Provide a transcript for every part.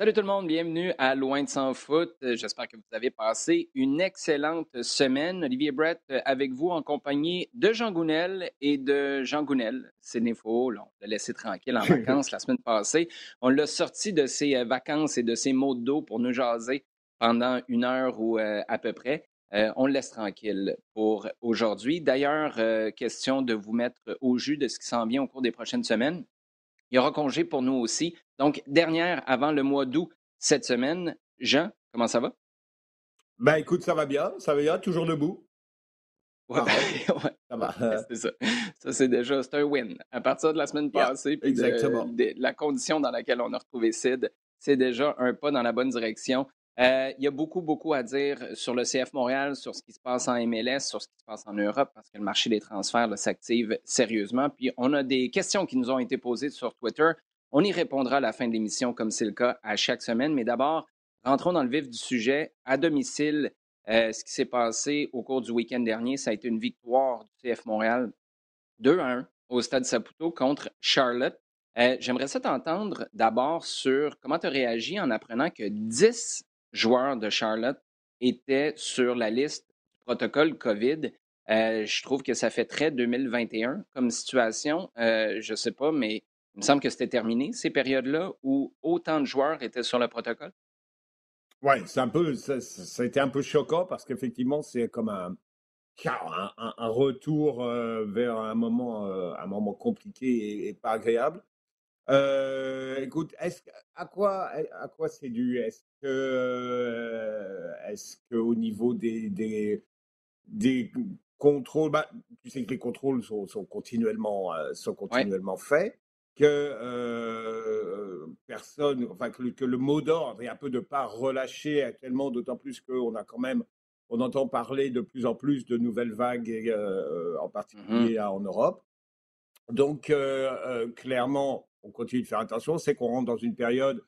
Salut tout le monde, bienvenue à Loin de sans foot. Euh, j'espère que vous avez passé une excellente semaine. Olivier Brett euh, avec vous en compagnie de Jean Gounel et de Jean Gounel. C'est faux, on l'a laissé tranquille en vacances la semaine passée. On l'a sorti de ses euh, vacances et de ses mots d'eau pour nous jaser pendant une heure ou à peu près. on le laisse tranquille pour aujourd'hui. D'ailleurs, question de vous mettre au jus de ce qui s'en vient au cours des prochaines semaines. Il y aura congé pour nous aussi. Donc, dernière avant le mois d'août cette semaine. Jean, comment ça va? Ben écoute, ça va bien, ça va bien, toujours debout. Ouais, ouais. Ça va. c'est ça. Ça, c'est déjà, c'est un win. À partir de la semaine passée, Exactement. De, la condition dans laquelle on a retrouvé Sid, c'est déjà un pas dans la bonne direction. Euh, il y a beaucoup, beaucoup à dire sur le CF Montréal, sur ce qui se passe en MLS, sur ce qui se passe en Europe, parce que le marché des transferts s'active sérieusement. Puis on a des questions qui nous ont été posées sur Twitter. On y répondra à la fin de l'émission, comme c'est le cas à chaque semaine. Mais d'abord, rentrons dans le vif du sujet. À domicile, euh, ce qui s'est passé au cours du week-end dernier, ça a été une victoire du CF Montréal 2 1 au Stade Saputo contre Charlotte. Euh, j'aimerais ça t'entendre d'abord sur comment tu as réagi en apprenant que 10 joueurs de Charlotte étaient sur la liste du protocole COVID. Euh, je trouve que ça fait très 2021 comme situation. Euh, je ne sais pas, mais il me semble que c'était terminé, ces périodes-là, où autant de joueurs étaient sur le protocole. Oui, c'est un peu, été un peu choquant parce qu'effectivement, c'est comme un, un, retour euh, vers un moment, un moment compliqué et pas agréable. Euh, écoute, est-ce à quoi à quoi c'est dû? Est-ce que euh, est-ce que au niveau des des, des contrôles, bah, tu sais que les contrôles sont, sont continuellement euh, sont continuellement faits, que personne, enfin que, que le mot d'ordre est un peu de pas relâcher actuellement, d'autant plus qu'on a quand même on entend parler de plus en plus de nouvelles vagues, en mmh particulier en Europe. Donc, clairement, on continue de faire attention, c'est qu'on rentre dans une période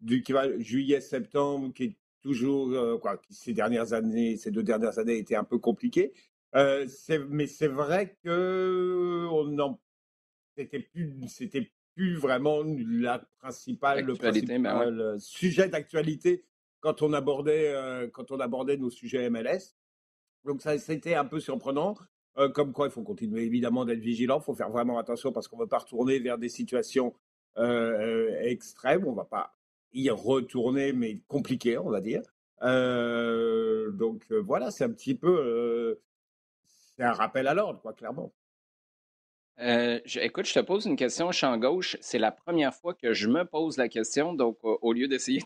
du qui va juillet-septembre qui est toujours euh, quoi, qui ces dernières années, ces deux dernières années étaient un peu compliquées. Euh, mais c'est vrai que on c'était plus c'était plus vraiment la principale le ben principal euh, sujet d'actualité quand on abordait quand on abordait nos sujets MLS. Donc ça c'était un peu surprenant. Euh, comme quoi, il faut continuer évidemment d'être vigilant. Il faut faire vraiment attention parce qu'on ne veut pas retourner vers des situations euh, euh, extrêmes. On ne va pas y retourner, mais compliqué, on va dire. donc voilà, c'est un petit peu, c'est un rappel à l'ordre, quoi, clairement. écoute, je te pose une question champ gauche. C'est la première fois que je me pose la question, donc au lieu d'essayer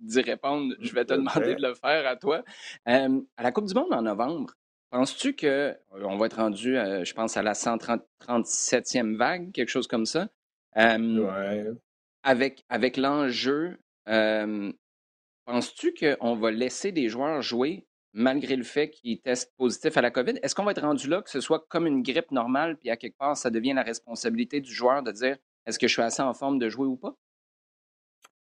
d'y répondre, je vais te demander de le faire à toi. à la Coupe du Monde en novembre, Penses-tu qu'on euh, va être rendu, je pense, à la 137e vague, quelque chose comme ça? Avec, avec l'enjeu, penses-tu qu'on va laisser des joueurs jouer malgré le fait qu'ils testent positif à la COVID? Est-ce qu'on va être rendu là que ce soit comme une grippe normale, puis à quelque part, ça devient la responsabilité du joueur de dire est-ce que je suis assez en forme de jouer ou pas?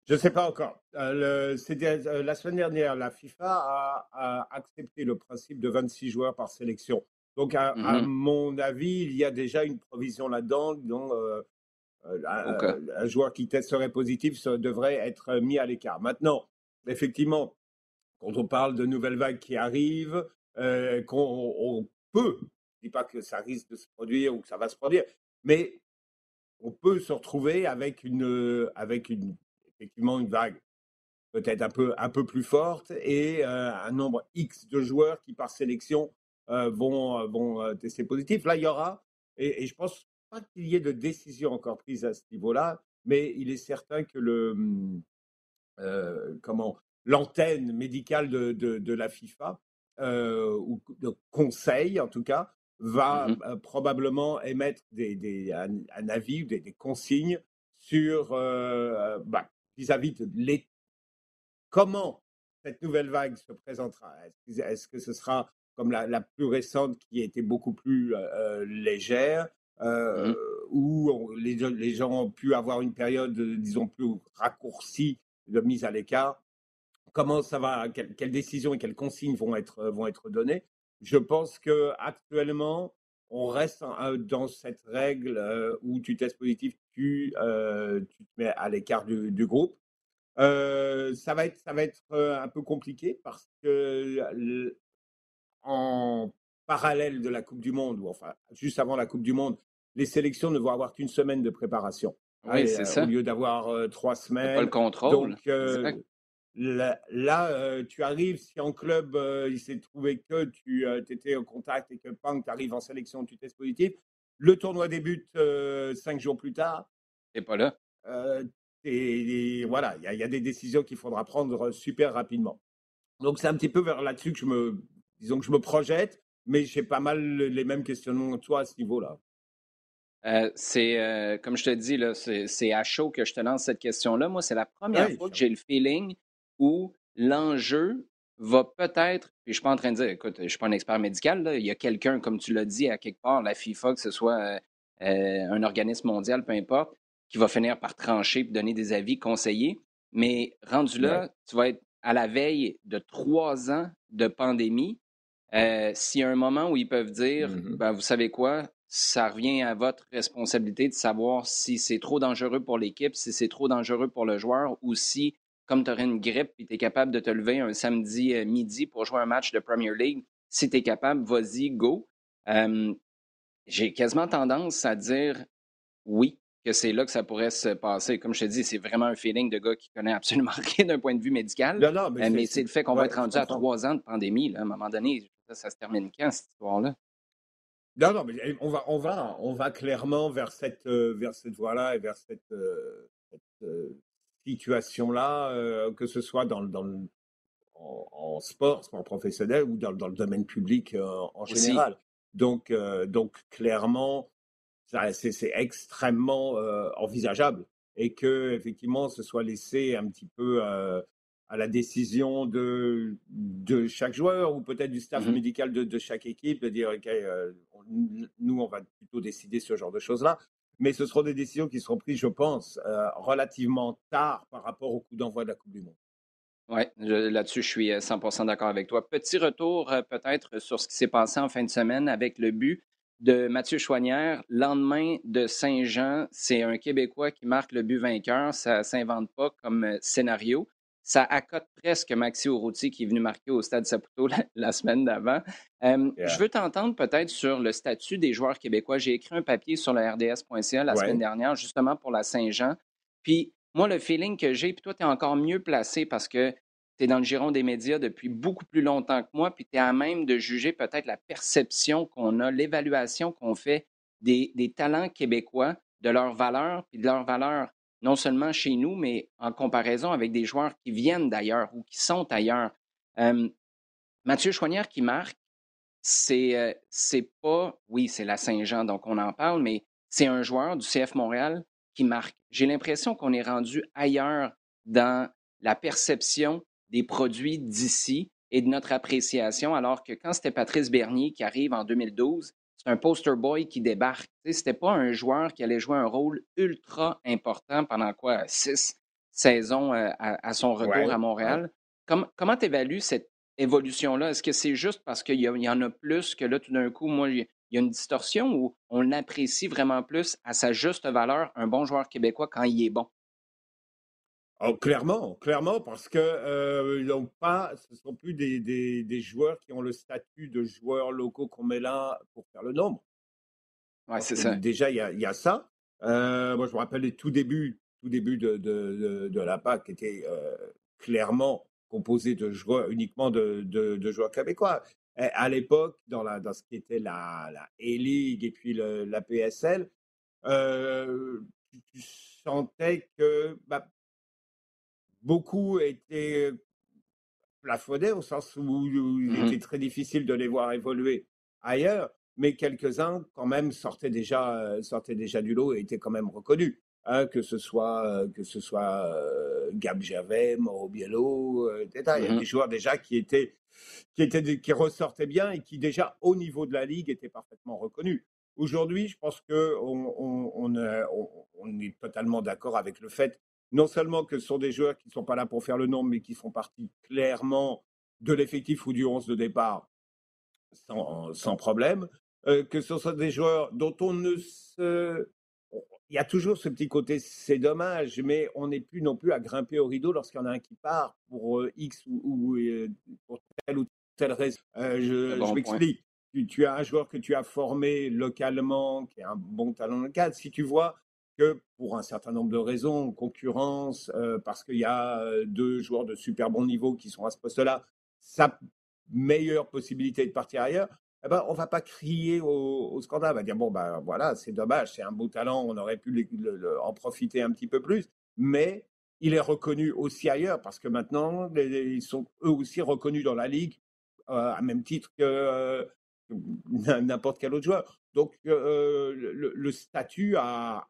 Je ne sais pas encore. Euh, euh, la semaine dernière, la FIFA a, accepté le principe de 26 joueurs par sélection. Donc, à, mmh mon avis, il y a déjà une provision là-dedans dont euh, un, joueur qui testerait positif devrait être mis à l'écart. Maintenant, effectivement, quand on parle de nouvelles vagues qui arrivent, qu'on peut, je ne dis pas que ça risque de se produire ou que ça va se produire, mais on peut se retrouver avec une, avec une effectivement une vague peut-être un peu, un peu plus forte et euh, un nombre X de joueurs qui, par sélection, euh, vont, euh, vont tester positif. Là, il y aura, et, je pense pas qu'il y ait de décision encore prise à ce niveau-là, mais il est certain que le, comment, l'antenne médicale de, de, la FIFA, ou de conseil en tout cas, va mmh probablement émettre des, des, un, avis, des, des consignes sur bah, vis-à-vis de les... comment cette nouvelle vague se présentera? Est-ce que ce sera comme la, plus récente qui a été beaucoup plus euh, euh, légère, mmh euh, où les, les, gens ont pu avoir une période, disons, plus raccourcie de mise à l'écart? Comment ça va Quelles décisions et quelles consignes vont être, vont être données? Je pense que actuellement, on reste dans cette règle où tu testes positif, tu, tu te mets à l'écart du, groupe. ça va être, ça va être un peu compliqué parce que en parallèle de la Coupe du Monde, ou enfin juste avant la Coupe du Monde, les sélections ne vont avoir qu'une semaine de préparation. Oui, c'est ça. Au lieu d'avoir trois semaines. Pas le contrôle. Donc là, tu arrives, si en club, il s'est trouvé que tu étais en contact et que tu arrives en sélection, tu testes positif, le tournoi débute cinq jours plus tard. Et pas là. et, voilà, il y, a des décisions qu'il faudra prendre super rapidement. Donc c'est un petit peu vers là-dessus que je me, disons que je me projette, mais j'ai pas mal les mêmes questionnements que toi à ce niveau-là. c'est, comme je te dis, là, c'est, à chaud que je te lance cette question-là. Moi, c'est la première fois que j'ai le feeling où l'enjeu va peut-être, puis je suis pas en train de dire, écoute, je suis pas un expert médical, il y a quelqu'un, comme tu l'as dit, à quelque part, la FIFA, que ce soit euh, euh, un organisme mondial, peu importe, qui va finir par trancher et donner des avis conseillés. Mais rendu là, tu vas être à la veille de trois ans de pandémie. Euh, S'il y a un moment où ils peuvent dire, mm-hmm. ben, vous savez quoi, ça revient à votre responsabilité de savoir si c'est trop dangereux pour l'équipe, si c'est trop dangereux pour le joueur ou si comme tu aurais une grippe et tu es capable de te lever un samedi euh, midi pour jouer un match de Premier League, si tu es capable, vas-y, go. J'ai quasiment tendance à dire oui, que c'est là que ça pourrait se passer. Comme je te dis, c'est vraiment un feeling de gars qui connaît absolument rien d'un point de vue médical. mais, euh, c'est le fait qu'on va être rendu à trois ans de pandémie. À un moment donné, ça, se termine quand, cette histoire-là? Non, non, mais eh, on va, on va, on va clairement vers cette, euh, vers cette voie-là et vers cette, situation-là, euh, que ce soit dans, dans en, sport, sport professionnel ou dans, dans le domaine public euh, en général. Donc, euh, donc clairement, c'est extrêmement envisageable et que effectivement, ce soit laissé un petit peu à la décision de, de chaque joueur ou peut-être du staff mmh médical de, de, chaque équipe de dire ok, nous on va plutôt décider ce genre de choses-là mais ce seront des décisions qui seront prises, je pense, euh, relativement tard par rapport au coup d'envoi de la Coupe du Monde. Oui, là-dessus, je suis 100 euh, d'accord avec toi. Petit retour euh, peut-être sur ce qui s'est passé en fin de semaine avec le but de Mathieu Chouanière. Lendemain de Saint-Jean, c'est un Québécois qui marque le but vainqueur. Ça ne s'invente pas comme scénario. Ça accote presque Maxi Urruti qui est venu marquer au Stade Saputo la, semaine d'avant. Je veux t'entendre peut-être sur le statut des joueurs québécois. J'ai écrit un papier sur le RDS.ca la semaine dernière, justement pour la Saint-Jean. Puis moi, le feeling que j'ai, puis toi, tu es encore mieux placé parce que tu es dans le giron des médias depuis beaucoup plus longtemps que moi, puis tu es à même de juger peut-être la perception qu'on a, l'évaluation qu'on fait des, des talents québécois, de leurs valeurs, puis de leurs valeurs non seulement chez nous, mais en comparaison avec des joueurs qui viennent d'ailleurs ou qui sont ailleurs. Mathieu Chouanière qui marque, c'est c'est pas, oui, c'est la Saint-Jean, donc on en parle, mais c'est un joueur du CF Montréal qui marque. J'ai l'impression qu'on est rendu ailleurs dans la perception des produits d'ici et de notre appréciation, alors que quand c'était Patrice Bernier qui arrive en 2012, c'est un poster boy qui débarque. C'était pas un joueur qui allait jouer un rôle ultra important pendant quoi six saisons euh, à, son retour à Montréal. comment tu évalues cette évolution-là? Est-ce que c'est juste parce qu'il y, en a plus que là, tout d'un coup, moi, il y a une distorsion ou on l'apprécie vraiment plus à sa juste valeur, un bon joueur québécois, quand il est bon? Oh, clairement, clairement, parce que euh, pas, ce ne sont plus des, des, joueurs qui ont le statut de joueurs locaux qu'on met là pour faire le nombre. Ouais, c'est ça. Déjà, il y, y a, ça. Euh, moi, je me rappelle les tout débuts, tout début de, de, de, la PAC qui était euh, clairement composé de joueurs uniquement de, de, joueurs québécois. à l'époque, dans, la, dans ce qui était la, la A-League et puis la PSL, tu, sentais que bah, beaucoup étaient plafonnés au sens où il mmh était très difficile de les voir évoluer ailleurs, mais quelques-uns quand même sortaient déjà, sortaient déjà du lot et étaient quand même reconnus. Hein, que ce soit que ce soit Gab Javet, Mauro Biello, etc. Il y a mmh des joueurs déjà qui étaient qui étaient qui ressortaient bien et qui déjà au niveau de la ligue étaient parfaitement reconnus. Aujourd'hui, je pense que on, on, on est totalement d'accord avec le fait non seulement que ce sont des joueurs qui ne sont pas là pour faire le nombre, mais qui font partie clairement de l'effectif ou du 11 de départ sans, problème, euh, que ce sont des joueurs dont on ne se... il y a toujours ce petit côté, c'est dommage, mais on n'est plus non plus à grimper au rideau lorsqu'il y en a un qui part pour euh, X ou, euh, pour telle ou telle raison. Je, m'explique. Tu, as un joueur que tu as formé localement, qui est un bon talent local. Si tu vois que pour un certain nombre de raisons, concurrence, parce qu'il y a deux joueurs de super bon niveau qui sont à ce poste-là, sa meilleure possibilité de partir ailleurs, eh ben, on va pas crier au, scandale. On va dire, bon, ben voilà, c'est dommage, c'est un beau talent, on aurait pu en profiter un petit peu plus. Mais il est reconnu aussi ailleurs parce que maintenant, ils sont eux aussi reconnus dans la Ligue euh, à même titre que euh, n'importe quel autre joueur. Donc, euh, le, statut a,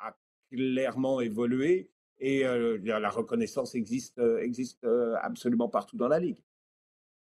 clairement évolué et la reconnaissance existe, existe absolument partout dans la Ligue.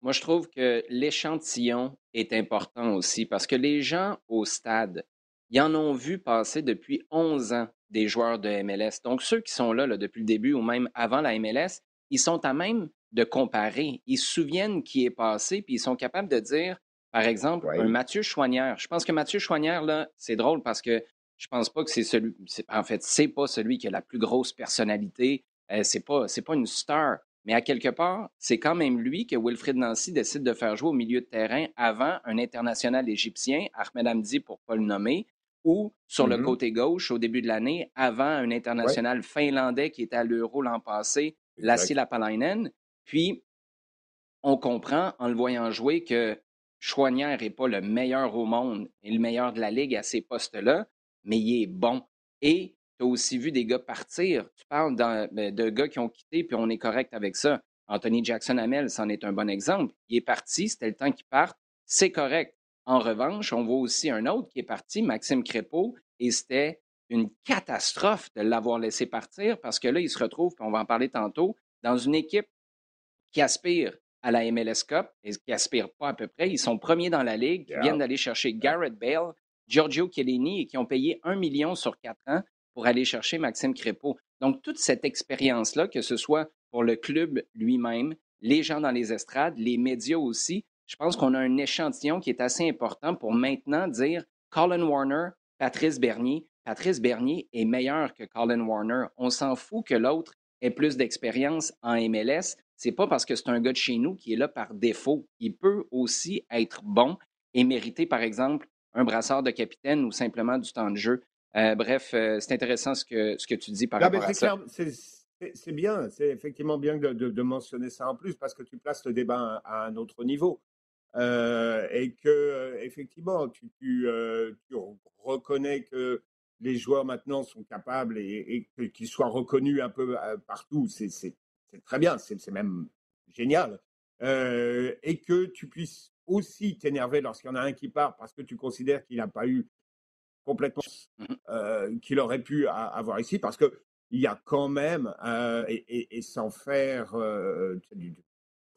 Moi, je trouve que l'échantillon est important aussi parce que les gens au stade, ils en ont vu passer depuis 11 ans des joueurs de MLS. Donc, ceux qui sont là, depuis le début ou même avant la MLS, ils sont à même de comparer. Ils se souviennent qui est passé, puis ils sont capables de dire, par exemple, un Mathieu Chouanière. Je pense que Mathieu Chouanière, là, c'est drôle parce que je pense pas que c'est celui. En fait, c'est pas celui qui a la plus grosse personnalité. Euh, c'est pas, c'est pas une star. Mais à quelque part, c'est quand même lui que Wilfried Nancy décide de faire jouer au milieu de terrain avant un international égyptien, Ahmed Hamdi pour ne pas le nommer, ou sur le mm-hmm. côté gauche au début de l'année, avant un international finlandais qui était à l'Euro l'an passé, Lassi Lapalainen. Puis, on comprend en le voyant jouer que Chouanière n'est pas le meilleur au monde et le meilleur de la Ligue à ces postes-là, mais il est bon. Et tu as aussi vu des gars partir. Tu parles ben, de gars qui ont quitté, puis on est correct avec ça. Anthony Jackson Hamel, c'en est un bon exemple. Il est parti, c'était le temps qu'il parte, c'est correct. En revanche, on voit aussi un autre qui est parti, Maxime Crépeau, et c'était une catastrophe de l'avoir laissé partir parce que là, il se retrouve, puis on va en parler tantôt, dans une équipe qui aspire à la MLS Cup et qui aspire pas à peu près. Ils sont premiers dans la ligue, qui viennent d'aller chercher Garrett Bale, Giorgio Chiellini et qui ont payé un million sur quatre ans pour aller chercher Maxime Crépeau. Donc, toute cette expérience-là, que ce soit pour le club lui-même, les gens dans les estrades, les médias aussi, je pense qu'on a un échantillon qui est assez important pour maintenant dire Colin Warner, Patrice Bernier. Patrice Bernier est meilleur que Colin Warner. On s'en fout que l'autre ait plus d'expérience en MLS. C'est pas parce que c'est un gars de chez nous qui est là par défaut. Il peut aussi être bon et mériter, par exemple, un brassard de capitaine ou simplement du temps de jeu. Euh, bref, euh, c'est intéressant ce que, ce que tu dis par rapport à ça. C'est bien, c'est effectivement bien de, de, mentionner ça en plus parce que tu places le débat à, un autre niveau. Euh, et que effectivement, tu, tu, tu, reconnais que les joueurs maintenant sont capables et, et qu'ils soient reconnus un peu partout, c'est très bien, c'est même génial. Et que tu puisses aussi t'énerver lorsqu'il y en a un qui part parce que tu considères qu'il n'a pas eu complètement mmh euh, qu'il aurait pu avoir ici, parce qu'il y a quand même, euh, et, sans faire euh, du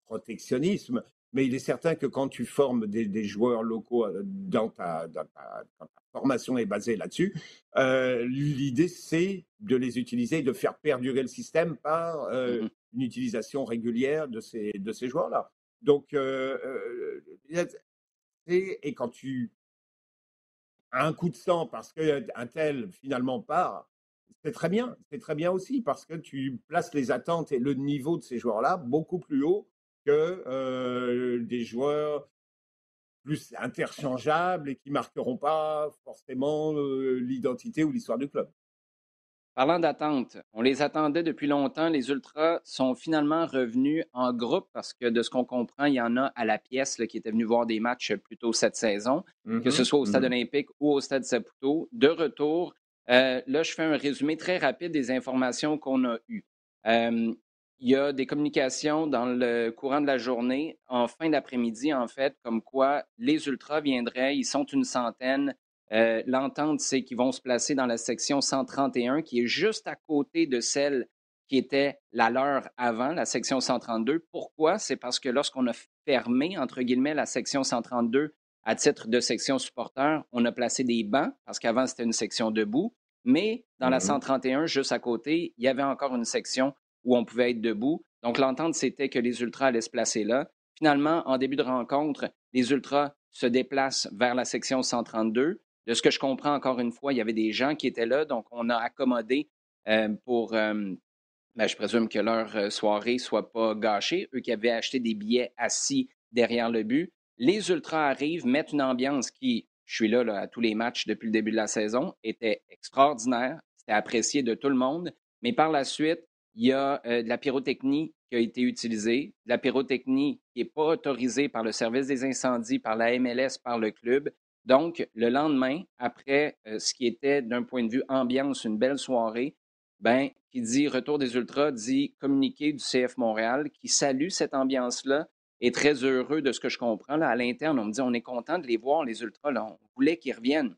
protectionnisme, mais il est certain que quand tu formes des, joueurs locaux dans ta, formation est basée là-dessus, l'idée c'est de les utiliser et de faire perdurer le système par mmh une utilisation régulière de ces, joueurs-là. Donc, et quand tu un coup de sang parce qu'un tel finalement part, c'est très bien. C'est très bien aussi parce que tu places les attentes et le niveau de ces joueurs-là beaucoup plus haut que euh, des joueurs plus interchangeables et qui marqueront pas forcément euh, l'identité ou l'histoire du club. Parlant d'attente, on les attendait depuis longtemps. Les Ultras sont finalement revenus en groupe parce que de ce qu'on comprend, il y en a à la pièce qui étaient venus voir des matchs plus tôt cette saison, que ce mm-hmm. soit au Stade mm-hmm. olympique ou au Stade Saputo. De retour, euh, là, je fais un résumé très rapide des informations qu'on a eues. Euh, il y a des communications dans le courant de la journée, en fin d'après-midi, en fait, comme quoi les Ultras viendraient, ils sont une centaine, euh, l'entente, c'est qu'ils vont se placer dans la section 131, qui est juste à côté de celle qui était la leur avant, la section 132. Pourquoi? C'est parce que lorsqu'on a fermé, entre guillemets, la section 132 à titre de section supporter, on a placé des bancs, parce qu'avant, c'était une section debout. Mais dans la 131, mm-hmm. juste à côté, il y avait encore une section où on pouvait être debout. Donc, l'entente, c'était que les Ultras allaient se placer là. Finalement, en début de rencontre, les Ultras se déplacent vers la section 132 De ce que je comprends, encore une fois, il y avait des gens qui étaient là, donc on a accommodé pour, ben, je présume que leur soirée ne soit pas gâchée, eux qui avaient acheté des billets assis derrière le but. Les Ultras arrivent, mettent une ambiance qui, je suis là, à tous les matchs depuis le début de la saison, était extraordinaire. C'était apprécié de tout le monde. Mais par la suite, il y a de la pyrotechnie qui a été utilisée, de la pyrotechnie qui n'est pas autorisée par le service des incendies, par la MLS, par le club. Donc, le lendemain, après ce qui était d'un point de vue ambiance, une belle soirée, ben, qui dit retour des Ultras, dit communiqué du CF Montréal, qui salue cette ambiance-là, est très heureux de ce que je comprends. Là, à l'interne, on me dit on est content de les voir, les Ultras. On voulait qu'ils reviennent.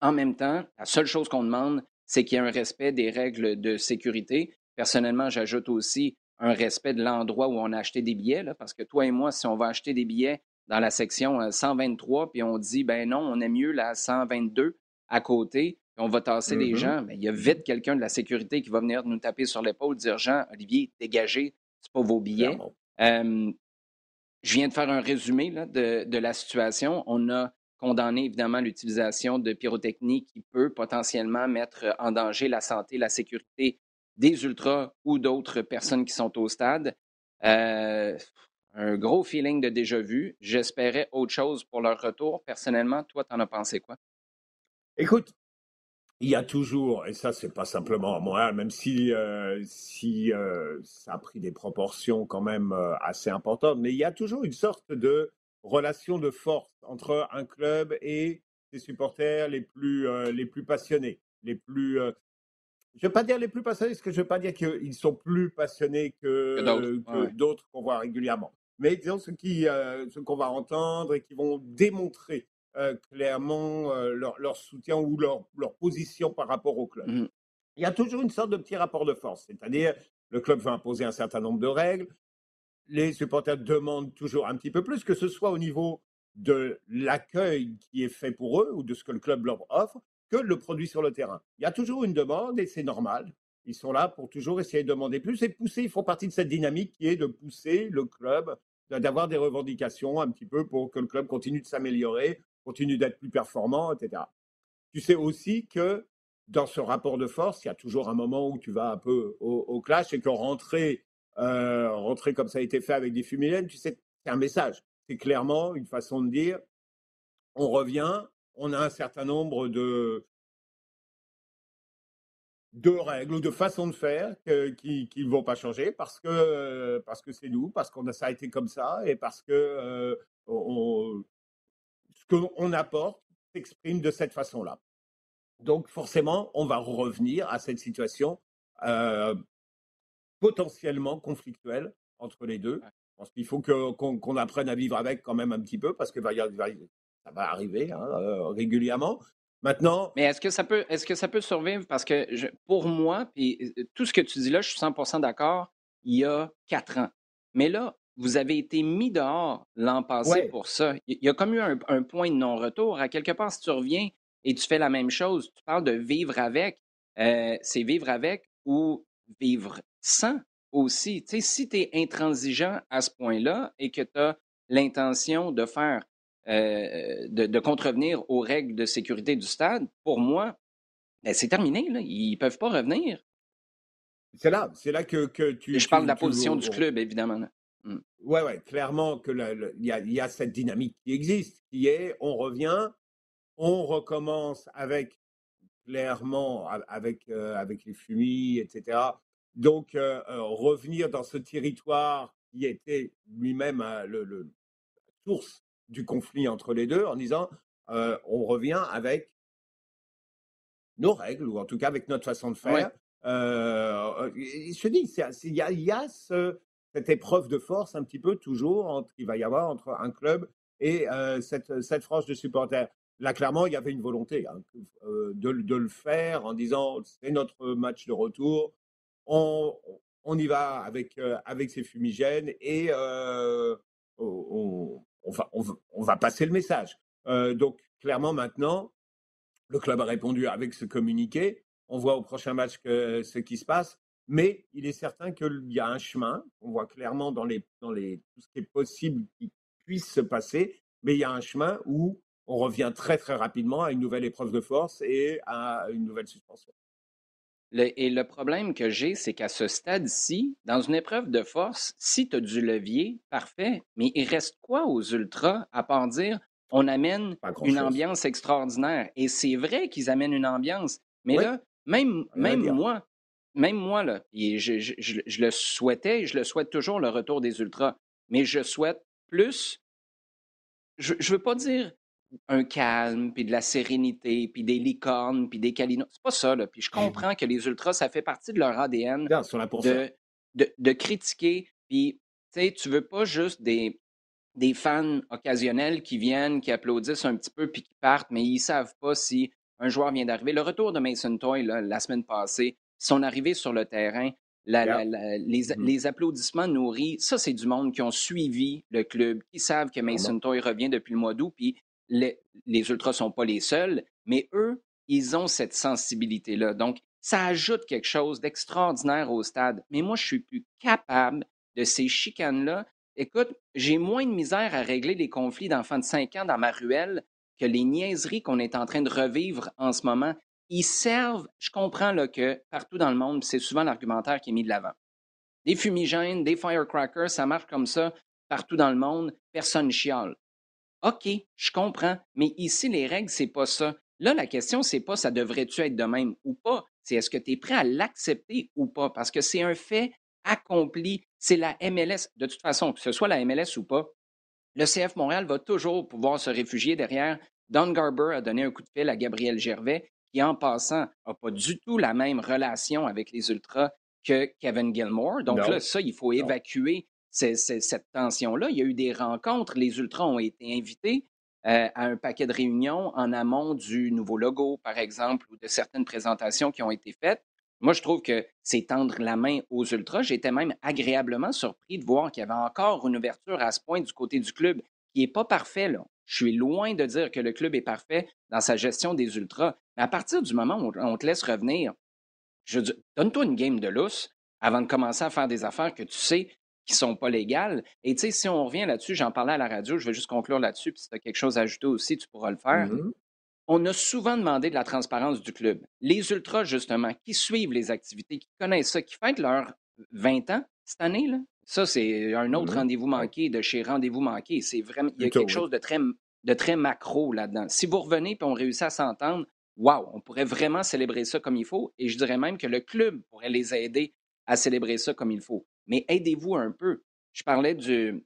En même temps, la seule chose qu'on demande, c'est qu'il y ait un respect des règles de sécurité. Personnellement, j'ajoute aussi un respect de l'endroit où on a acheté des billets, parce que toi et moi, si on va acheter des billets dans la section 123, euh, puis on dit, ben non, on est mieux la 122 à côté, puis on va tasser les mm-hmm. gens, mais ben, il y a vite quelqu'un de la sécurité qui va venir nous taper sur l'épaule, dire, Jean, Olivier, dégagez, c'est pas vos billets. Je viens de faire un résumé de, la situation. On a condamné évidemment l'utilisation de pyrotechnie qui peut potentiellement mettre en danger la santé, la sécurité des ultras ou d'autres personnes qui sont au stade. Euh, un gros feeling de déjà vu. J'espérais autre chose pour leur retour. Personnellement, toi, t'en as pensé quoi? Écoute, il y a toujours, et ça c'est pas simplement à Montréal, même si, euh, si euh, ça a pris des proportions quand même euh, assez importantes, mais il y a toujours une sorte de relation de force entre un club et ses supporters les plus, les plus passionnés, les plus... je ne vais pas dire les plus passionnés, parce que je ne veux pas dire qu'ils sont plus passionnés que, d'autres qu'on voit régulièrement. Mais disons ceux, qui, ceux qu'on va entendre et qui vont démontrer euh, clairement euh, leur, soutien ou leur, leur, position par rapport au club. Mmh. Il y a toujours une sorte de petit rapport de force, c'est-à-dire le club va imposer un certain nombre de règles, les supporters demandent toujours un petit peu plus, que ce soit au niveau de l'accueil qui est fait pour eux ou de ce que le club leur offre, que le produit sur le terrain. Il y a toujours une demande et c'est normal. Ils sont là pour toujours essayer de demander plus et pousser. Ils font partie de cette dynamique qui est de pousser le club, d'avoir des revendications un petit peu pour que le club continue de s'améliorer, continue d'être plus performant, etc. Tu sais aussi que dans ce rapport de force, il y a toujours un moment où tu vas un peu au, clash et que rentrer, euh, rentrer comme ça a été fait avec des fumigènes, tu sais, c'est un message. C'est clairement une façon de dire on revient, on a un certain nombre de, de règles ou de façons de faire qui ne vont pas changer parce que parce que c'est nous, parce qu'on ça a été comme ça et parce que euh, on, qu'on apporte s'exprime de cette façon-là. Donc forcément, on va revenir à cette situation euh, potentiellement conflictuelle entre les deux. Je pense qu'il faut qu'on apprenne à vivre avec quand même un petit peu parce que ça va arriver hein, euh, régulièrement. Maintenant. Mais est-ce que ça peut, est-ce que ça peut survivre? Parce que pour moi, puis euh, tout ce que tu dis là, je suis 100% d'accord. Il y a quatre ans. Mais là, vous avez été mis dehors l'an passé pour ça. Il y a comme eu un, point de non-retour. À quelque part, si tu reviens et tu fais la même chose, tu parles de vivre avec, euh, c'est vivre avec ou vivre sans aussi. Tu sais, si tu es intransigeant à ce point-là et que tu as l'intention de faire, euh, de, contrevenir aux règles de sécurité du stade, pour moi, ben, c'est terminé. Là. Ils ne peuvent pas revenir. C'est là, c'est là que, que tu. je parle de la position du club, évidemment. Mmh. Ouais, ouais, clairement que il y, a cette dynamique qui existe, qui est on revient, on recommence avec clairement avec euh, avec les fumis, etc. Donc euh, revenir dans ce territoire qui était lui-même le, le, source du conflit entre les deux, en disant on revient avec nos règles ou en tout cas avec notre façon de faire. je te dis, il y a, y a ce cette épreuve de force un petit peu toujours qu'il va y avoir entre un club et euh, cette, cette frange de supporters. Là, clairement, il y avait une volonté hein, euh, de, de, le faire en disant c'est notre match de retour, on, on y va avec, euh, avec ces fumigènes et on, on, va, passer le message. donc, clairement, maintenant, le club a répondu avec ce communiqué. On voit au prochain match que, ce qui se passe. Mais il est certain qu'il y a un chemin, on voit clairement dans, les, dans les, tout ce qui est possible qui puisse se passer, mais il y a un chemin où on revient très très rapidement à une nouvelle épreuve de force et à une nouvelle suspension. Et le problème que j'ai, c'est qu'à ce stade-ci, dans une épreuve de force, si tu as du levier, parfait, mais il reste quoi aux ultras à part dire on amène une ambiance extraordinaire? Et c'est vrai qu'ils amènent une ambiance, mais là, même, même moi, même moi, là, je, je, le souhaitais et je le souhaite toujours, le retour des ultras, mais je souhaite plus. Je ne veux pas dire un calme, puis de la sérénité, puis des licornes, puis des calinos. C'est pas ça, là. Puis je mmh comprends que les ultras, ça fait partie de leur ADN de, de, de, critiquer. Puis, tu sais, tu veux pas juste des, des fans occasionnels qui viennent, qui applaudissent un petit peu, puis qui partent, mais ils savent pas si un joueur vient d'arriver. Le retour de Mason Toy, la semaine passée, son arrivée sur le terrain, Mm-hmm. les, applaudissements nourris, ça, c'est du monde qui ont suivi le club, qui savent que Mason Toy revient depuis le mois d'août, puis les, les Ultras ne sont pas les seuls, mais eux, ils ont cette sensibilité-là. Donc, ça ajoute quelque chose d'extraordinaire au stade. Mais moi, je suis plus capable de ces chicanes-là. Écoute, j'ai moins de misère à régler les conflits d'enfants de 5 ans dans ma ruelle que les niaiseries qu'on est en train de revivre en ce moment ils servent, je comprends que partout dans le monde, c'est souvent l'argumentaire qui est mis de l'avant. Des fumigènes, des firecrackers, ça marche comme ça partout dans le monde, personne chiale. OK, je comprends, mais ici, les règles, c'est pas ça. Là, la question, c'est pas ça devrait-tu être de même ou pas, c'est est-ce que tu es prêt à l'accepter ou pas, parce que c'est un fait accompli. C'est la MLS. De toute façon, que ce soit la MLS ou pas, le CF Montréal va toujours pouvoir se réfugier derrière. Don Garber a donné un coup de fil à Gabriel Gervais qui en passant n'a pas du tout la même relation avec les Ultras que Kevin Gilmore. Donc là, ça, il faut évacuer cette tension-là. Il y a eu des rencontres, les Ultras ont été invités euh, à un paquet de réunions en amont du nouveau logo, par exemple, ou de certaines présentations qui ont été faites. Moi, je trouve que c'est tendre la main aux Ultras. J'étais même agréablement surpris de voir qu'il y avait encore une ouverture à ce point du côté du club, qui n'est pas parfait. Là. Je suis loin de dire que le club est parfait dans sa gestion des Ultras. Mais à partir du moment où on te laisse revenir, je donne-toi une game de lousse avant de commencer à faire des affaires que tu sais qui ne sont pas légales. Et tu sais, si on revient là-dessus, j'en parlais à la radio, je vais juste conclure là-dessus, puis si tu as quelque chose à ajouter aussi, tu pourras le faire. Mm-hmm. On a souvent demandé de la transparence du club. Les ultras, justement, qui suivent les activités, qui connaissent ça, qui fêtent leurs 20 ans cette année, là, ça, c'est un autre mm-hmm. rendez-vous manqué de chez Rendez-vous manqué. C'est vraiment, il y a quelque chose de très, de très macro là-dedans. Si vous revenez et on réussit à s'entendre, wow, on pourrait vraiment célébrer ça comme il faut. Et je dirais même que le club pourrait les aider à célébrer ça comme il faut. Mais aidez-vous un peu. Je parlais du,